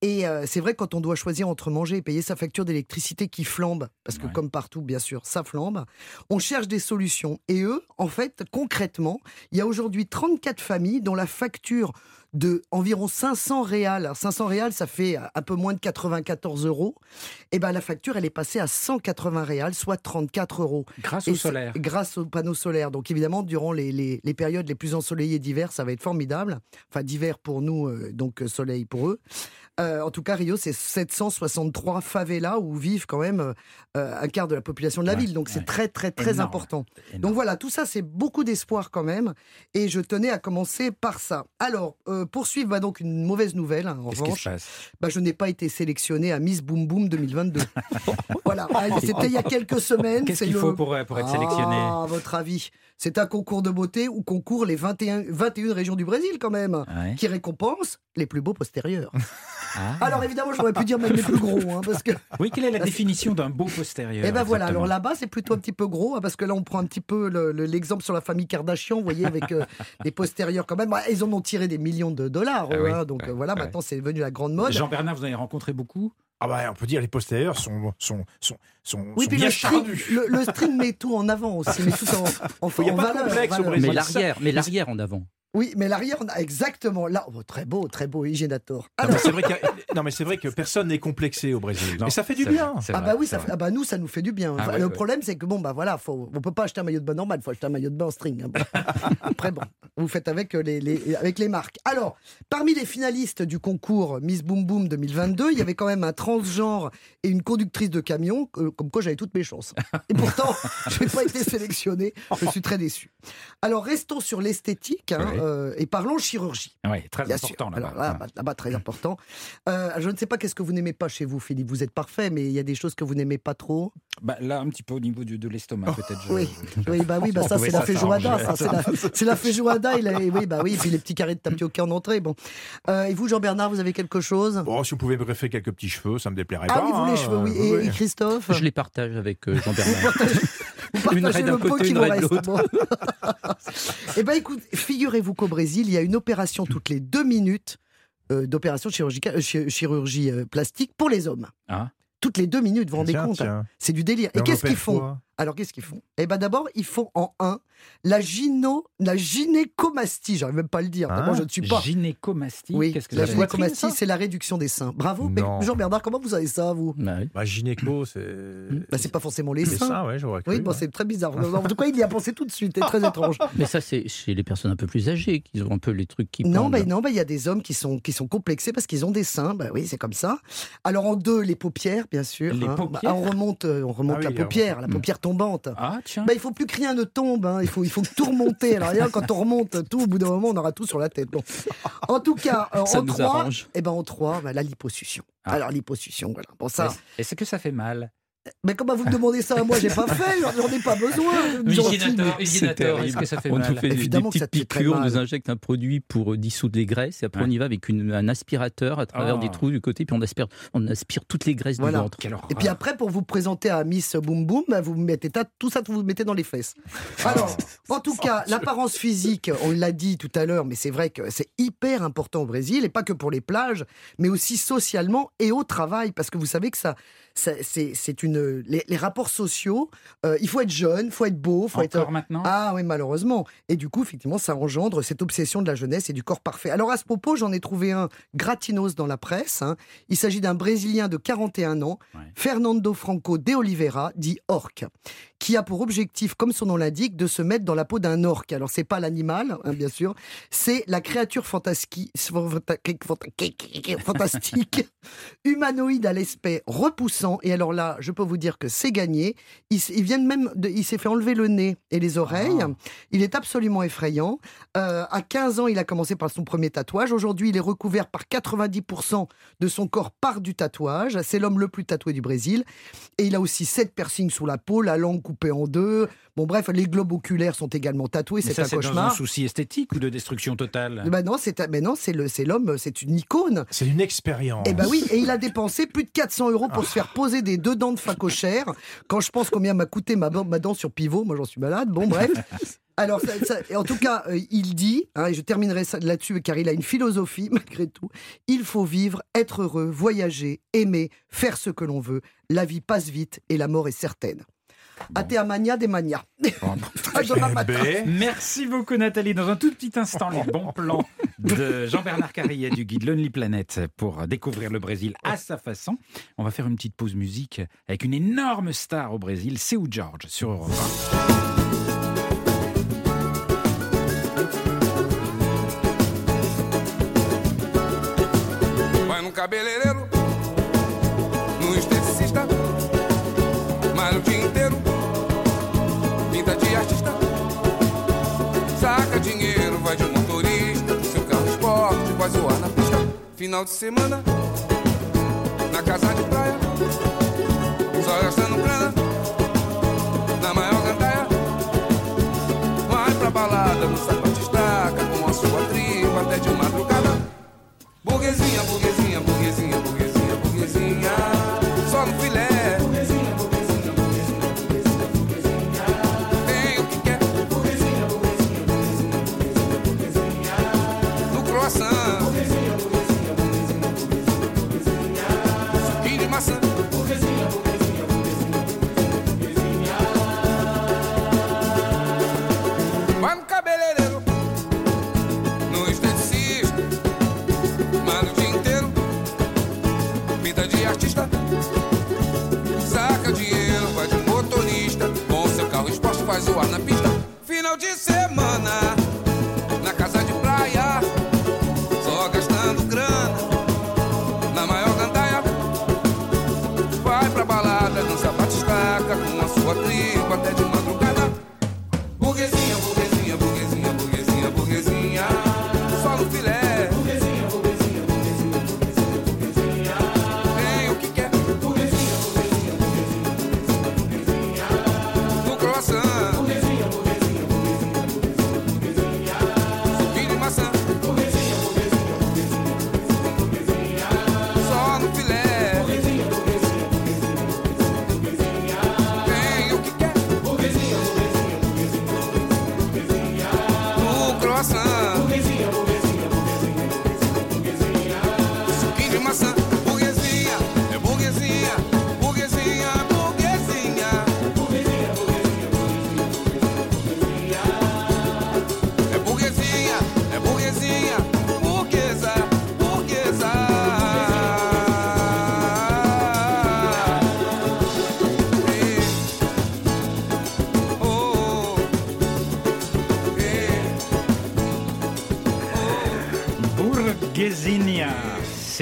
Et euh, c'est vrai, quand on doit choisir entre manger et payer sa facture d'électricité qui flambe, parce que Ouais. comme partout, bien sûr, ça flambe. On cherche des solutions. Et eux, en fait, concrètement, il y a aujourd'hui 34 familles dont la facture de environ 500 réals. Alors, 500 réals, ça fait un peu moins de 94 euros. Et ben la facture, elle est passée à 180 réals, soit 34 euros. Grâce Et au solaire. Grâce aux panneaux solaires. Donc évidemment, durant les, les- les périodes les plus ensoleillées d'hiver, ça va être formidable. Enfin, d'hiver pour nous, euh, donc euh, soleil pour eux. Euh, en tout cas, Rio, c'est 763 favelas où vivent quand même euh, euh, un quart de la population de la Ouais, ville. Donc c'est très, très, très Énorme. important. Énorme. Donc voilà, tout ça, c'est beaucoup d'espoir quand même. Et je tenais à commencer par ça. Alors, poursuivre va donc une mauvaise nouvelle. hein, en revanche, bah, je n'ai pas été sélectionnée à Miss Boom Boom 2022. voilà, Ah, c'était il y a quelques semaines. Qu'est-ce qu'il le- faut pour, pour être sélectionné? ah, à votre avis? C'est un concours de beauté où concourent les 21, 21 régions du Brésil quand même, Ouais. qui récompense les plus beaux postérieurs. Ah. Alors évidemment, j'aurais pu dire même les plus gros, hein, parce que... Oui, quelle est la définition d'un beau postérieur Eh ben voilà, alors là-bas c'est plutôt un petit peu gros, hein, parce que là on prend un petit peu le- le- l'exemple sur la famille Kardashian, vous voyez, avec euh, les postérieurs quand même. Bah, ils en ont tiré des millions de dollars, Ah oui, hein, donc euh, voilà, ouais. maintenant c'est devenu la grande mode. Jean-Bernard, vous en avez rencontré beaucoup? Ah bah, on peut dire les postérieurs sont, sont, sont, sont, Oui, sont puis bien le string, chardus. le, le string met tout en avant aussi, met tout en, en, Il y a en pas de valeur, complexe au valeur. Brésil. Mais l'arrière, mais l'arrière en avant. Oui, mais l'arrière, on a exactement là. oh, très beau, très beau, Hygiénator. Non, Alors, mais c'est vrai, mais que personne n'est complexé au Brésil. Non, Et ça fait du bien. vrai, ah bah oui, ça, fait- ah bah nous, ça nous fait du bien. Ah Enfin, ouais, le ouais. problème, c'est que bon, bah voilà, faut, on peut pas acheter un maillot de bain normal, faut acheter un maillot de bain en string. hein. Après, bon, vous faites avec euh, les, les- avec les marques. Alors, parmi les finalistes du concours Miss Boom Boom 2022, il y avait quand même un transgenre et une conductrice de camion, euh, comme quoi j'avais toutes mes chances. Et pourtant, je n'ai pas été sélectionnée. Je suis très déçu. Alors, restons sur l'esthétique hein, Oui. euh, et parlons chirurgie. Oui, très Bien important là-bas. Là, bah, là-bas, très important. Euh, je ne sais pas qu'est-ce que vous n'aimez pas chez vous, Philippe. Vous êtes parfait, mais il y a des choses que vous n'aimez pas trop. Bah, là, un petit peu au niveau du- de l'estomac, peut-être. je- Oui. Oui, bah oui, bah ça c'est la feijoada, c'est la, feijoada. Oui, bah oui, et puis les petits carrés de tapioca en entrée. Bon. Euh, et vous, Jean-Bernard, vous avez quelque chose? Bon, si vous pouvez me greffer quelques petits cheveux, ça me déplairait Ah pas. oui, vous les hein, cheveux, oui. euh, Et, et Christophe? Je les partage avec euh, Jean-Bernard. Vous Une d'un côté, de. Bon. Eh ben écoute, figurez-vous qu'au Brésil, il y a une opération toutes les deux minutes euh, d'opération chirurgicale, euh, chi- chirurgie euh, plastique pour les hommes. Ah. Toutes les deux minutes, vous vous rendez tiens, compte hein. C'est du délire. Et on qu'est-ce qu'ils opère font quoi? Alors, qu'est-ce qu'ils font? Eh ben d'abord, ils font en un la, gyno, la gynécomastie. J'arrive même pas à le dire. Hein D'abord, je ne suis pas. Gynécomastie, Oui, qu'est-ce que la gynécomastie, c'est la réduction des seins. Bravo. Mais Non. Jean-Bernard, comment vous savez ça, vous? Bah oui. Bah, gynéco, c'est. bah, C'est pas forcément les C'est seins. ça, ouais, cru. Oui, bon, ouais. c'est très bizarre. En tout cas, il y a pensé tout de suite. C'est très étrange. Mais ça, c'est chez les personnes un peu plus âgées qui ont un peu les trucs qui Non, bah, non, bah, il y a des hommes qui sont, qui sont complexés parce qu'ils ont des seins. Bah oui, c'est comme ça. Alors en deux, les paupières, bien sûr. Les hein. paupières Bah, on remonte, euh, on remonte Ah oui, la les paupière, la remonte. paupière tombante. Ah, tiens. Bah, il faut plus que rien ne tombe. hein. Il, faut, il faut tout remonter. Alors, rien, quand on remonte tout, au bout d'un moment, on aura tout sur la tête. Bon. En tout cas, euh, Ça en nous trois, arrange. eh ben, en trois, bah, la liposuction. Ah. Alors, liposuction, voilà. Bon, ça. Est-ce que ça fait mal Mais comment vous me demandez ça à moi? J'ai pas fait, j'en ai pas besoin. Est-ce que ça fait on mal? nous fait des- des, Évidemment que ça petites piqûres, on nous injecte un produit pour dissoudre les graisses, et après Ouais. on y va avec une- un aspirateur à travers Oh. des trous du côté, puis on aspire, on aspire toutes les graisses Voilà. du ventre. Et puis après, pour vous présenter à Miss Boom Boom, bah, vous mettez ta- tout ça, vous mettez dans les fesses. Alors, en tout cas, l'apparence physique, on l'a dit tout à l'heure, mais c'est vrai que c'est hyper important au Brésil, et pas que pour les plages, mais aussi socialement et au travail, parce que vous savez que ça- c'est une les, les rapports sociaux. euh, il faut être jeune, il faut être beau, faut être Encore maintenant? Ah oui, malheureusement. Et du coup, effectivement, ça engendre cette obsession de la jeunesse et du corps parfait. Alors à ce propos, j'en ai trouvé un gratinos dans la presse. hein. Il s'agit d'un Brésilien de 41 ans, Ouais. Fernando Franco de Oliveira, dit orque, qui a pour objectif, comme son nom l'indique, de se mettre dans la peau d'un orque. Alors c'est pas l'animal, hein, bien sûr, c'est la créature fantastique, fantastique, humanoïde à l'aspect Et alors là, je peux vous dire que c'est gagné. Il, il vient même, de- il s'est fait enlever le nez et les oreilles. Ah. Il est absolument effrayant. Euh, à 15 ans, il a commencé par son premier tatouage. Aujourd'hui, il est recouvert par 90% de son corps par du tatouage. C'est l'homme le plus tatoué du Brésil. Et il a aussi 7 piercings sous la peau, la langue coupée en deux. Bon, bref, les globes oculaires sont également tatoués. C'est un c'est dans un cauchemar. souci esthétique ou de destruction totale? Ben non, c'est mais non, c'est le, c'est l'homme, c'est une icône. C'est une expérience. Eh ben oui, et il a dépensé plus de 400 euros pour se faire poser des deux dents de facochère. Quand je pense combien m'a coûté ma, ma dent sur pivot, moi j'en suis malade. Bon, bref. Alors, en tout cas, euh, il dit, hein, et je terminerai là-dessus car il a une philosophie malgré tout, il faut vivre, être heureux, voyager, aimer, faire ce que l'on veut. La vie passe vite et la mort est certaine. Atea Mania des manias. Ah, demain matin. B. Merci beaucoup Nathalie. Dans un tout petit instant, les bons plans de Jean-Bernard Carrier du guide Lonely Planet pour découvrir le Brésil à sa façon. On va faire une petite pause musique avec une énorme star au Brésil, Seu George sur Europe 1. Final de semana, na casa de praia, só gastando grana, na maior gandaia. Vai pra balada, no sapato estaca, com a sua tribo até de madrugada. Burguesinha, burguesinha, vida de artista. Saca dinheiro, vai de motorista. Com seu carro esporte faz o ar na pista.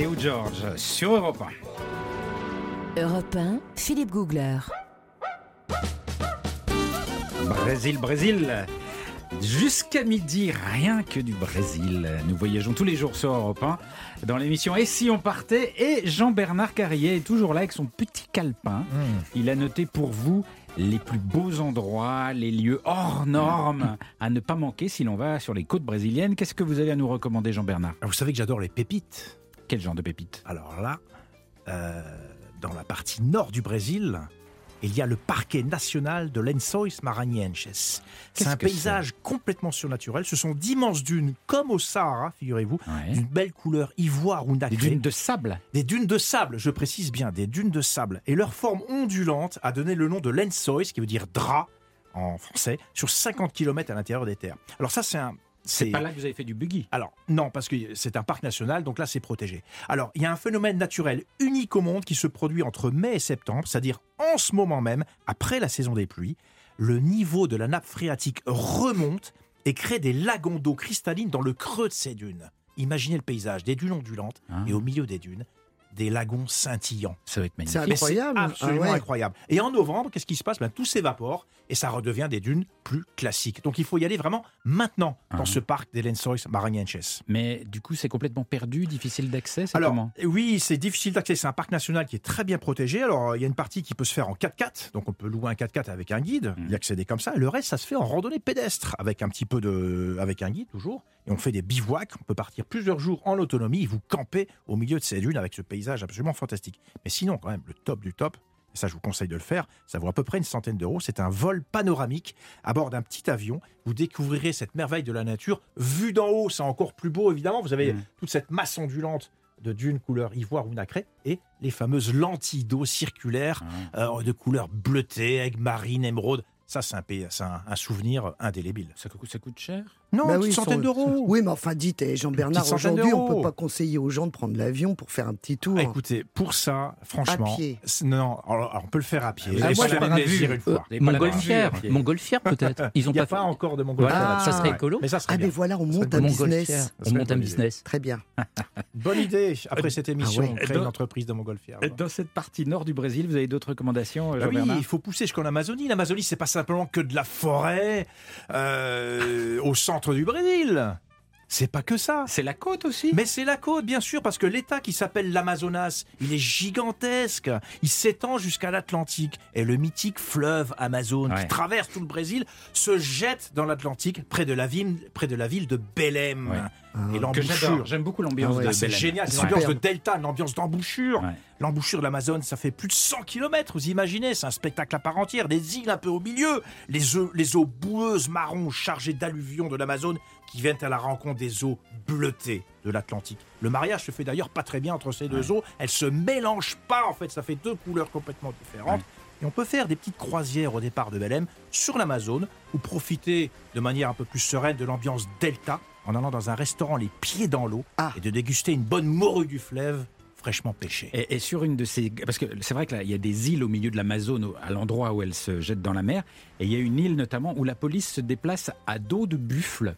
Seu George sur Europe 1. Europe 1, Philippe Googler. Brésil, Brésil. Jusqu'à midi, rien que du Brésil. Nous voyageons tous les jours sur Europe 1 dans l'émission Et si on partait? Et Jean-Bernard Carrier est toujours là avec son petit calepin. Il a noté pour vous les plus beaux endroits, les lieux hors normes à ne pas manquer si l'on va sur les côtes brésiliennes. Qu'est-ce que vous avez à nous recommander, Jean-Bernard? Alors, Vous savez que j'adore les pépites. Quel genre de pépites Alors là, euh, dans la partie nord du Brésil, il y a le parquet national de Lençóis Maranhenses. C'est un paysage complètement surnaturel. Ce sont d'immenses dunes, comme au Sahara, figurez-vous, Ouais. d'une belle couleur ivoire ou nacrée. Des dunes de sable Des dunes de sable, je précise bien, des dunes de sable. Et leur forme ondulante a donné le nom de Lençóis, qui veut dire drap en français, sur 50 km à l'intérieur des terres. Alors ça, c'est un... C'est pas là que vous avez fait du buggy Alors, non, parce que c'est un parc national, donc là, c'est protégé. Alors, il y a un phénomène naturel unique au monde qui se produit entre mai et septembre, c'est-à-dire en ce moment même, après la saison des pluies, le niveau de la nappe phréatique remonte et crée des lagons d'eau cristalline dans le creux de ces dunes. Imaginez le paysage, des dunes ondulantes, Ah. et au milieu des dunes, des lagons scintillants. Ça va être magnifique. C'est incroyable. C'est absolument Ah ouais. incroyable. Et en novembre, qu'est-ce qui se passe? Ben, Tout s'évapore et ça redevient des dunes plus classiques. Donc il faut y aller vraiment maintenant dans Ah. ce parc des Lençóis Maranhenses. Mais du coup, c'est complètement perdu, difficile d'accès, c'est Alors, comment? oui, c'est difficile d'accès. C'est un parc national qui est très bien protégé. Alors, il y a une partie qui peut se faire en 4x4. Donc, on peut louer un 4x4 avec un guide, Mhm. y accéder comme ça. Et le reste, ça se fait en randonnée pédestre, avec un petit peu de. avec un guide toujours. Et on fait des bivouacs. On peut partir plusieurs jours en autonomie. Et vous campez au milieu de ces dunes avec ce paysage absolument fantastique. Mais sinon, quand même, le top du top. Et ça, je vous conseille de le faire. Ça vaut à peu près une centaine d'euros. C'est un vol panoramique à bord d'un petit avion. Vous découvrirez cette merveille de la nature. Vue d'en haut, c'est encore plus beau, évidemment. Vous avez Mhm. toute cette masse ondulante de dunes couleur ivoire ou nacré et les fameuses lentilles d'eau circulaires Ah. euh, de couleur bleutée, avec marine, émeraude. Ça, c'est un, pays- c'est un, un souvenir indélébile. Ça, coûte- ça coûte cher? Non, Bah une oui, centaine d'euros. Oui, mais enfin, dites, eh, Jean-Bernard, aujourd'hui, on d'euros. peut pas conseiller aux gens de prendre l'avion pour faire un petit tour. Ah, écoutez, pour ça, franchement, À pied. non, alors, alors, on peut le faire à pied. Ah, moi, pas vu. plaisir une Euh, fois. La Montgolfière, Montgolfière peut-être. Ils ont Il n'y a pas encore de montgolfière. Voilà, ça serait écolo. Mais ça serait ah, bien. mais voilà, on monte un business. on monte un business. Très bien. Bonne idée. Après cette émission, Ah ouais. on crée Dans- une entreprise de montgolfière. Dans cette partie nord du Brésil, vous avez d'autres recommandations, Bah oui, il faut pousser jusqu'en Amazonie. L'Amazonie, c'est pas simplement que de la forêt euh, au centre du Brésil. C'est pas que ça. C'est la côte aussi Mais c'est la côte, bien sûr, parce que l'État qui s'appelle l'Amazonas, il est gigantesque. Il s'étend jusqu'à l'Atlantique. Et le mythique fleuve Amazon Ouais. qui traverse tout le Brésil se jette dans l'Atlantique près de la ville, près de, la ville de Belém. Ouais. Et l'embouchure. j'adore. J'aime beaucoup l'ambiance Ah ouais. de Ah, c'est génial, c'est l'ambiance de delta, l'ambiance d'embouchure. Ouais. L'embouchure de l'Amazone, ça fait plus de 100 km, vous imaginez, c'est un spectacle à part entière, des îles un peu au milieu, les eaux, les eaux boueuses marron chargées d'alluvions de l'Amazone qui viennent à la rencontre des eaux bleutées de l'Atlantique. Le mariage se fait d'ailleurs pas très bien entre ces deux eaux, elles se mélangent pas en fait, ça fait deux couleurs complètement différentes. Et on peut faire des petites croisières au départ de Belém sur l'Amazone ou profiter de manière un peu plus sereine de l'ambiance delta en allant dans un restaurant les pieds dans l'eau Ah. et de déguster une bonne morue du fleuve fraîchement pêchée. Et, et sur une de ces. Parce que c'est vrai qu'il y a des îles au milieu de l'Amazone, à l'endroit où elle se jette dans la mer. Et il y a une île notamment où la police se déplace à dos de buffle.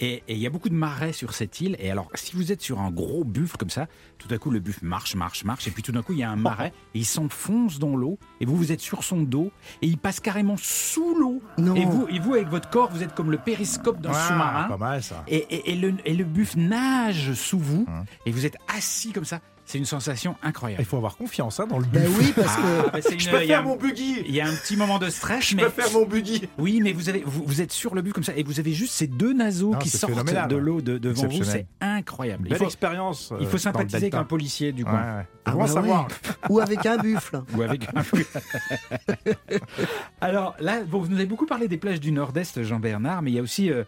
Et, il y a beaucoup de marais sur cette île. Et alors, si vous êtes sur un gros buffle comme ça, tout à coup, le buffle marche, marche, marche. Et puis tout d'un coup, il y a un marais. Et il s'enfonce dans l'eau. Et vous, vous êtes sur son dos. Et il passe carrément sous l'eau. Et vous, et vous, avec votre corps, vous êtes comme le périscope d'un Ah, sous-marin. Pas mal ça. Et, et- et le, et le buffle nage sous vous. Hum. Et vous êtes assis comme ça. C'est une sensation incroyable. Il faut avoir confiance hein, dans le Ben buffle. oui, parce que. Ah, bah, c'est Je une- peux il faire un- mon buggy. il y a un petit moment de stress, Je mais peux faire mon buggy. oui, mais vous avez vous, vous êtes sur le but comme ça et vous avez juste ces deux naseaux Non, qui sortent de l'eau de- devant vous, c'est incroyable. Il Belle faut, expérience. euh, il faut le sympathiser avec un policier du Ouais, coin ouais. Ah bah savoir. Ou avec un buffle. ou avec un. Alors là, bon, vous nous avez beaucoup parlé des plages du Nord-Est, Jean-Bernard, mais il y a aussi euh, euh,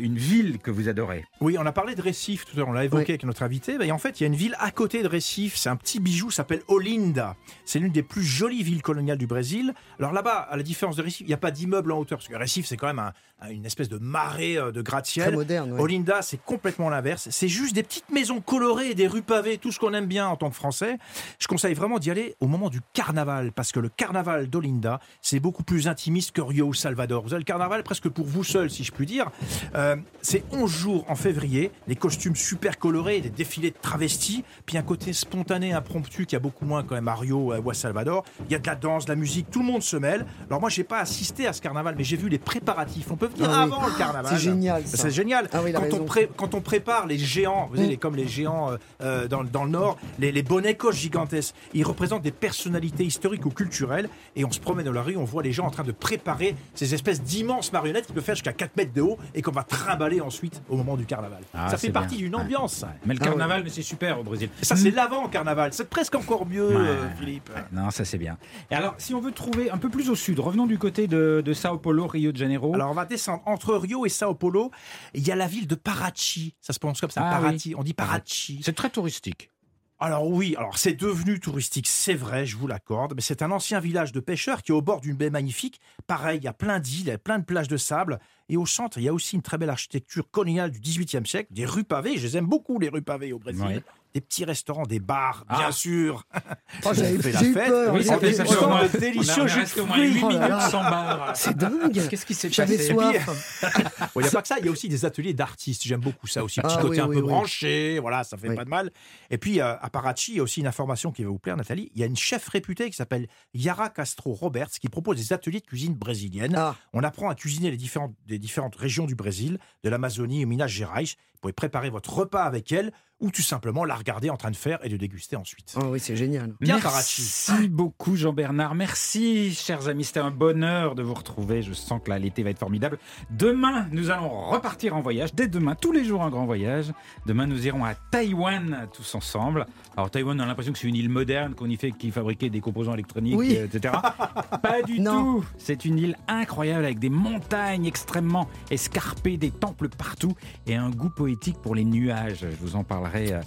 une ville que vous adorez. Oui, on a parlé de Récif tout à l'heure, on l'a évoqué Oui. avec notre invité. Ben, en fait, il y a une ville à côté de Récif, c'est un petit bijou, ça s'appelle Olinda. C'est l'une des plus jolies villes coloniales du Brésil. Alors là-bas, à la différence de Récif, il n'y a pas d'immeuble en hauteur, parce que Récif, c'est quand même un- un- une espèce de marée euh, de Très gratte-ciel. moderne. ouais. Olinda, c'est complètement l'inverse. C'est juste des petites maisons colorées et des rues pavées, tout ce qu'on aime bien en tant que Français. Je conseille vraiment d'y aller au moment du carnaval, parce que le carnaval d'Olinda, c'est beaucoup plus intimiste que Rio ou Salvador. Vous avez le carnaval presque pour vous seul, si je puis dire. Euh, c'est 11 jours en février, des costumes super colorés, des défilés de travestis, puis un côté spontané, impromptu, qui a beaucoup moins quand même à Rio ou à Salvador. Il y a de la danse, de la musique, tout le monde se mêle. Alors moi, j'ai pas assisté à ce carnaval, mais j'ai vu les préparatifs. On peut venir Ah oui. avant le carnaval. C'est génial. ça. C'est génial. Ah oui, quand, on quand prépare les géants, vous savez, Mm. les- comme les géants euh, euh, dans, dans le Nord, les, les bonnets coches gigantesques, ils représentent des personnalités historiques ou culturelles. Et on se promène dans la rue, on voit les gens en train de préparer ces espèces d'immenses marionnettes qui peuvent faire jusqu'à 4 mètres de haut et qu'on va trimballer ensuite au moment du carnaval. Ah, ça fait partie d'une Ouais. ambiance. Mais le Ah carnaval, mais c'est super au Brésil. Ça, c'est l'avant-carnaval. C'est presque encore mieux, Ouais. euh, Philippe. Non, ça c'est bien. Et alors, si on veut trouver un peu plus au sud, revenons du côté de, de Sao Paulo, Rio de Janeiro. Alors on va descendre entre Rio et Sao Paulo. Il y a la ville de Parachi. Ça se prononce comme ça, Ah Parachi. On dit Parachi. c'est très touristique. Alors oui, alors c'est devenu touristique, c'est vrai, je vous l'accorde, mais c'est un ancien village de pêcheurs qui est au bord d'une baie magnifique. Pareil, il y a plein d'îles, plein de plages de sable. Et au centre, il y a aussi une très belle architecture coloniale du XVIIIe siècle, des rues pavées. Je les aime beaucoup, les rues pavées au Brésil. Des petits restaurants, des bars, Ah. bien sûr. Oh, j'avais- fait la J'ai fête. peur. Oui, j'ai ça fait ça fait moins- délicieux resté au moins fruits. 8 Oh là minutes sans bar. C'est dingue. Qu'est-ce qui s'est J'avais passé soif. Il n'y a pas que ça, il y a aussi des ateliers d'artistes. J'aime beaucoup ça aussi. Petit Ah, côté oui, un oui, peu oui. branché, voilà, ça fait Oui. pas de mal. Et puis euh, à Parachi, il y a aussi une information qui va vous plaire, Nathalie. Il y a une chef réputée qui s'appelle Yara Castro Roberts qui propose des ateliers de cuisine brésilienne. Ah, On apprend à cuisiner les différentes, des différentes régions du Brésil, de l'Amazonie au Minas Gerais. Vous pouvez préparer votre repas avec elle ou tout simplement la regarder en train de faire et de déguster ensuite. oh oui, c'est génial. Bien, Merci beaucoup Jean-Bernard. Merci chers amis, c'était un bonheur de vous retrouver. Je sens que là l'été va être formidable. Demain, nous allons repartir en voyage. Dès demain, tous les jours un grand voyage. Demain, nous irons à Taïwan tous ensemble. Alors Taïwan, on a l'impression que c'est une île moderne qu'on y fait, qui fabriquait des composants électroniques, Oui. euh, etc. Pas du Non. tout. C'est une île incroyable avec des montagnes extrêmement escarpées, des temples partout et un goût poétique pour les nuages. Je vous en parlerai euh,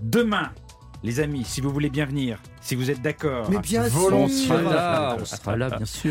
demain. Les amis, si vous voulez bien venir, si vous êtes d'accord, Mais bien sûr. On volontiers. sera là, on sera là, bien sûr.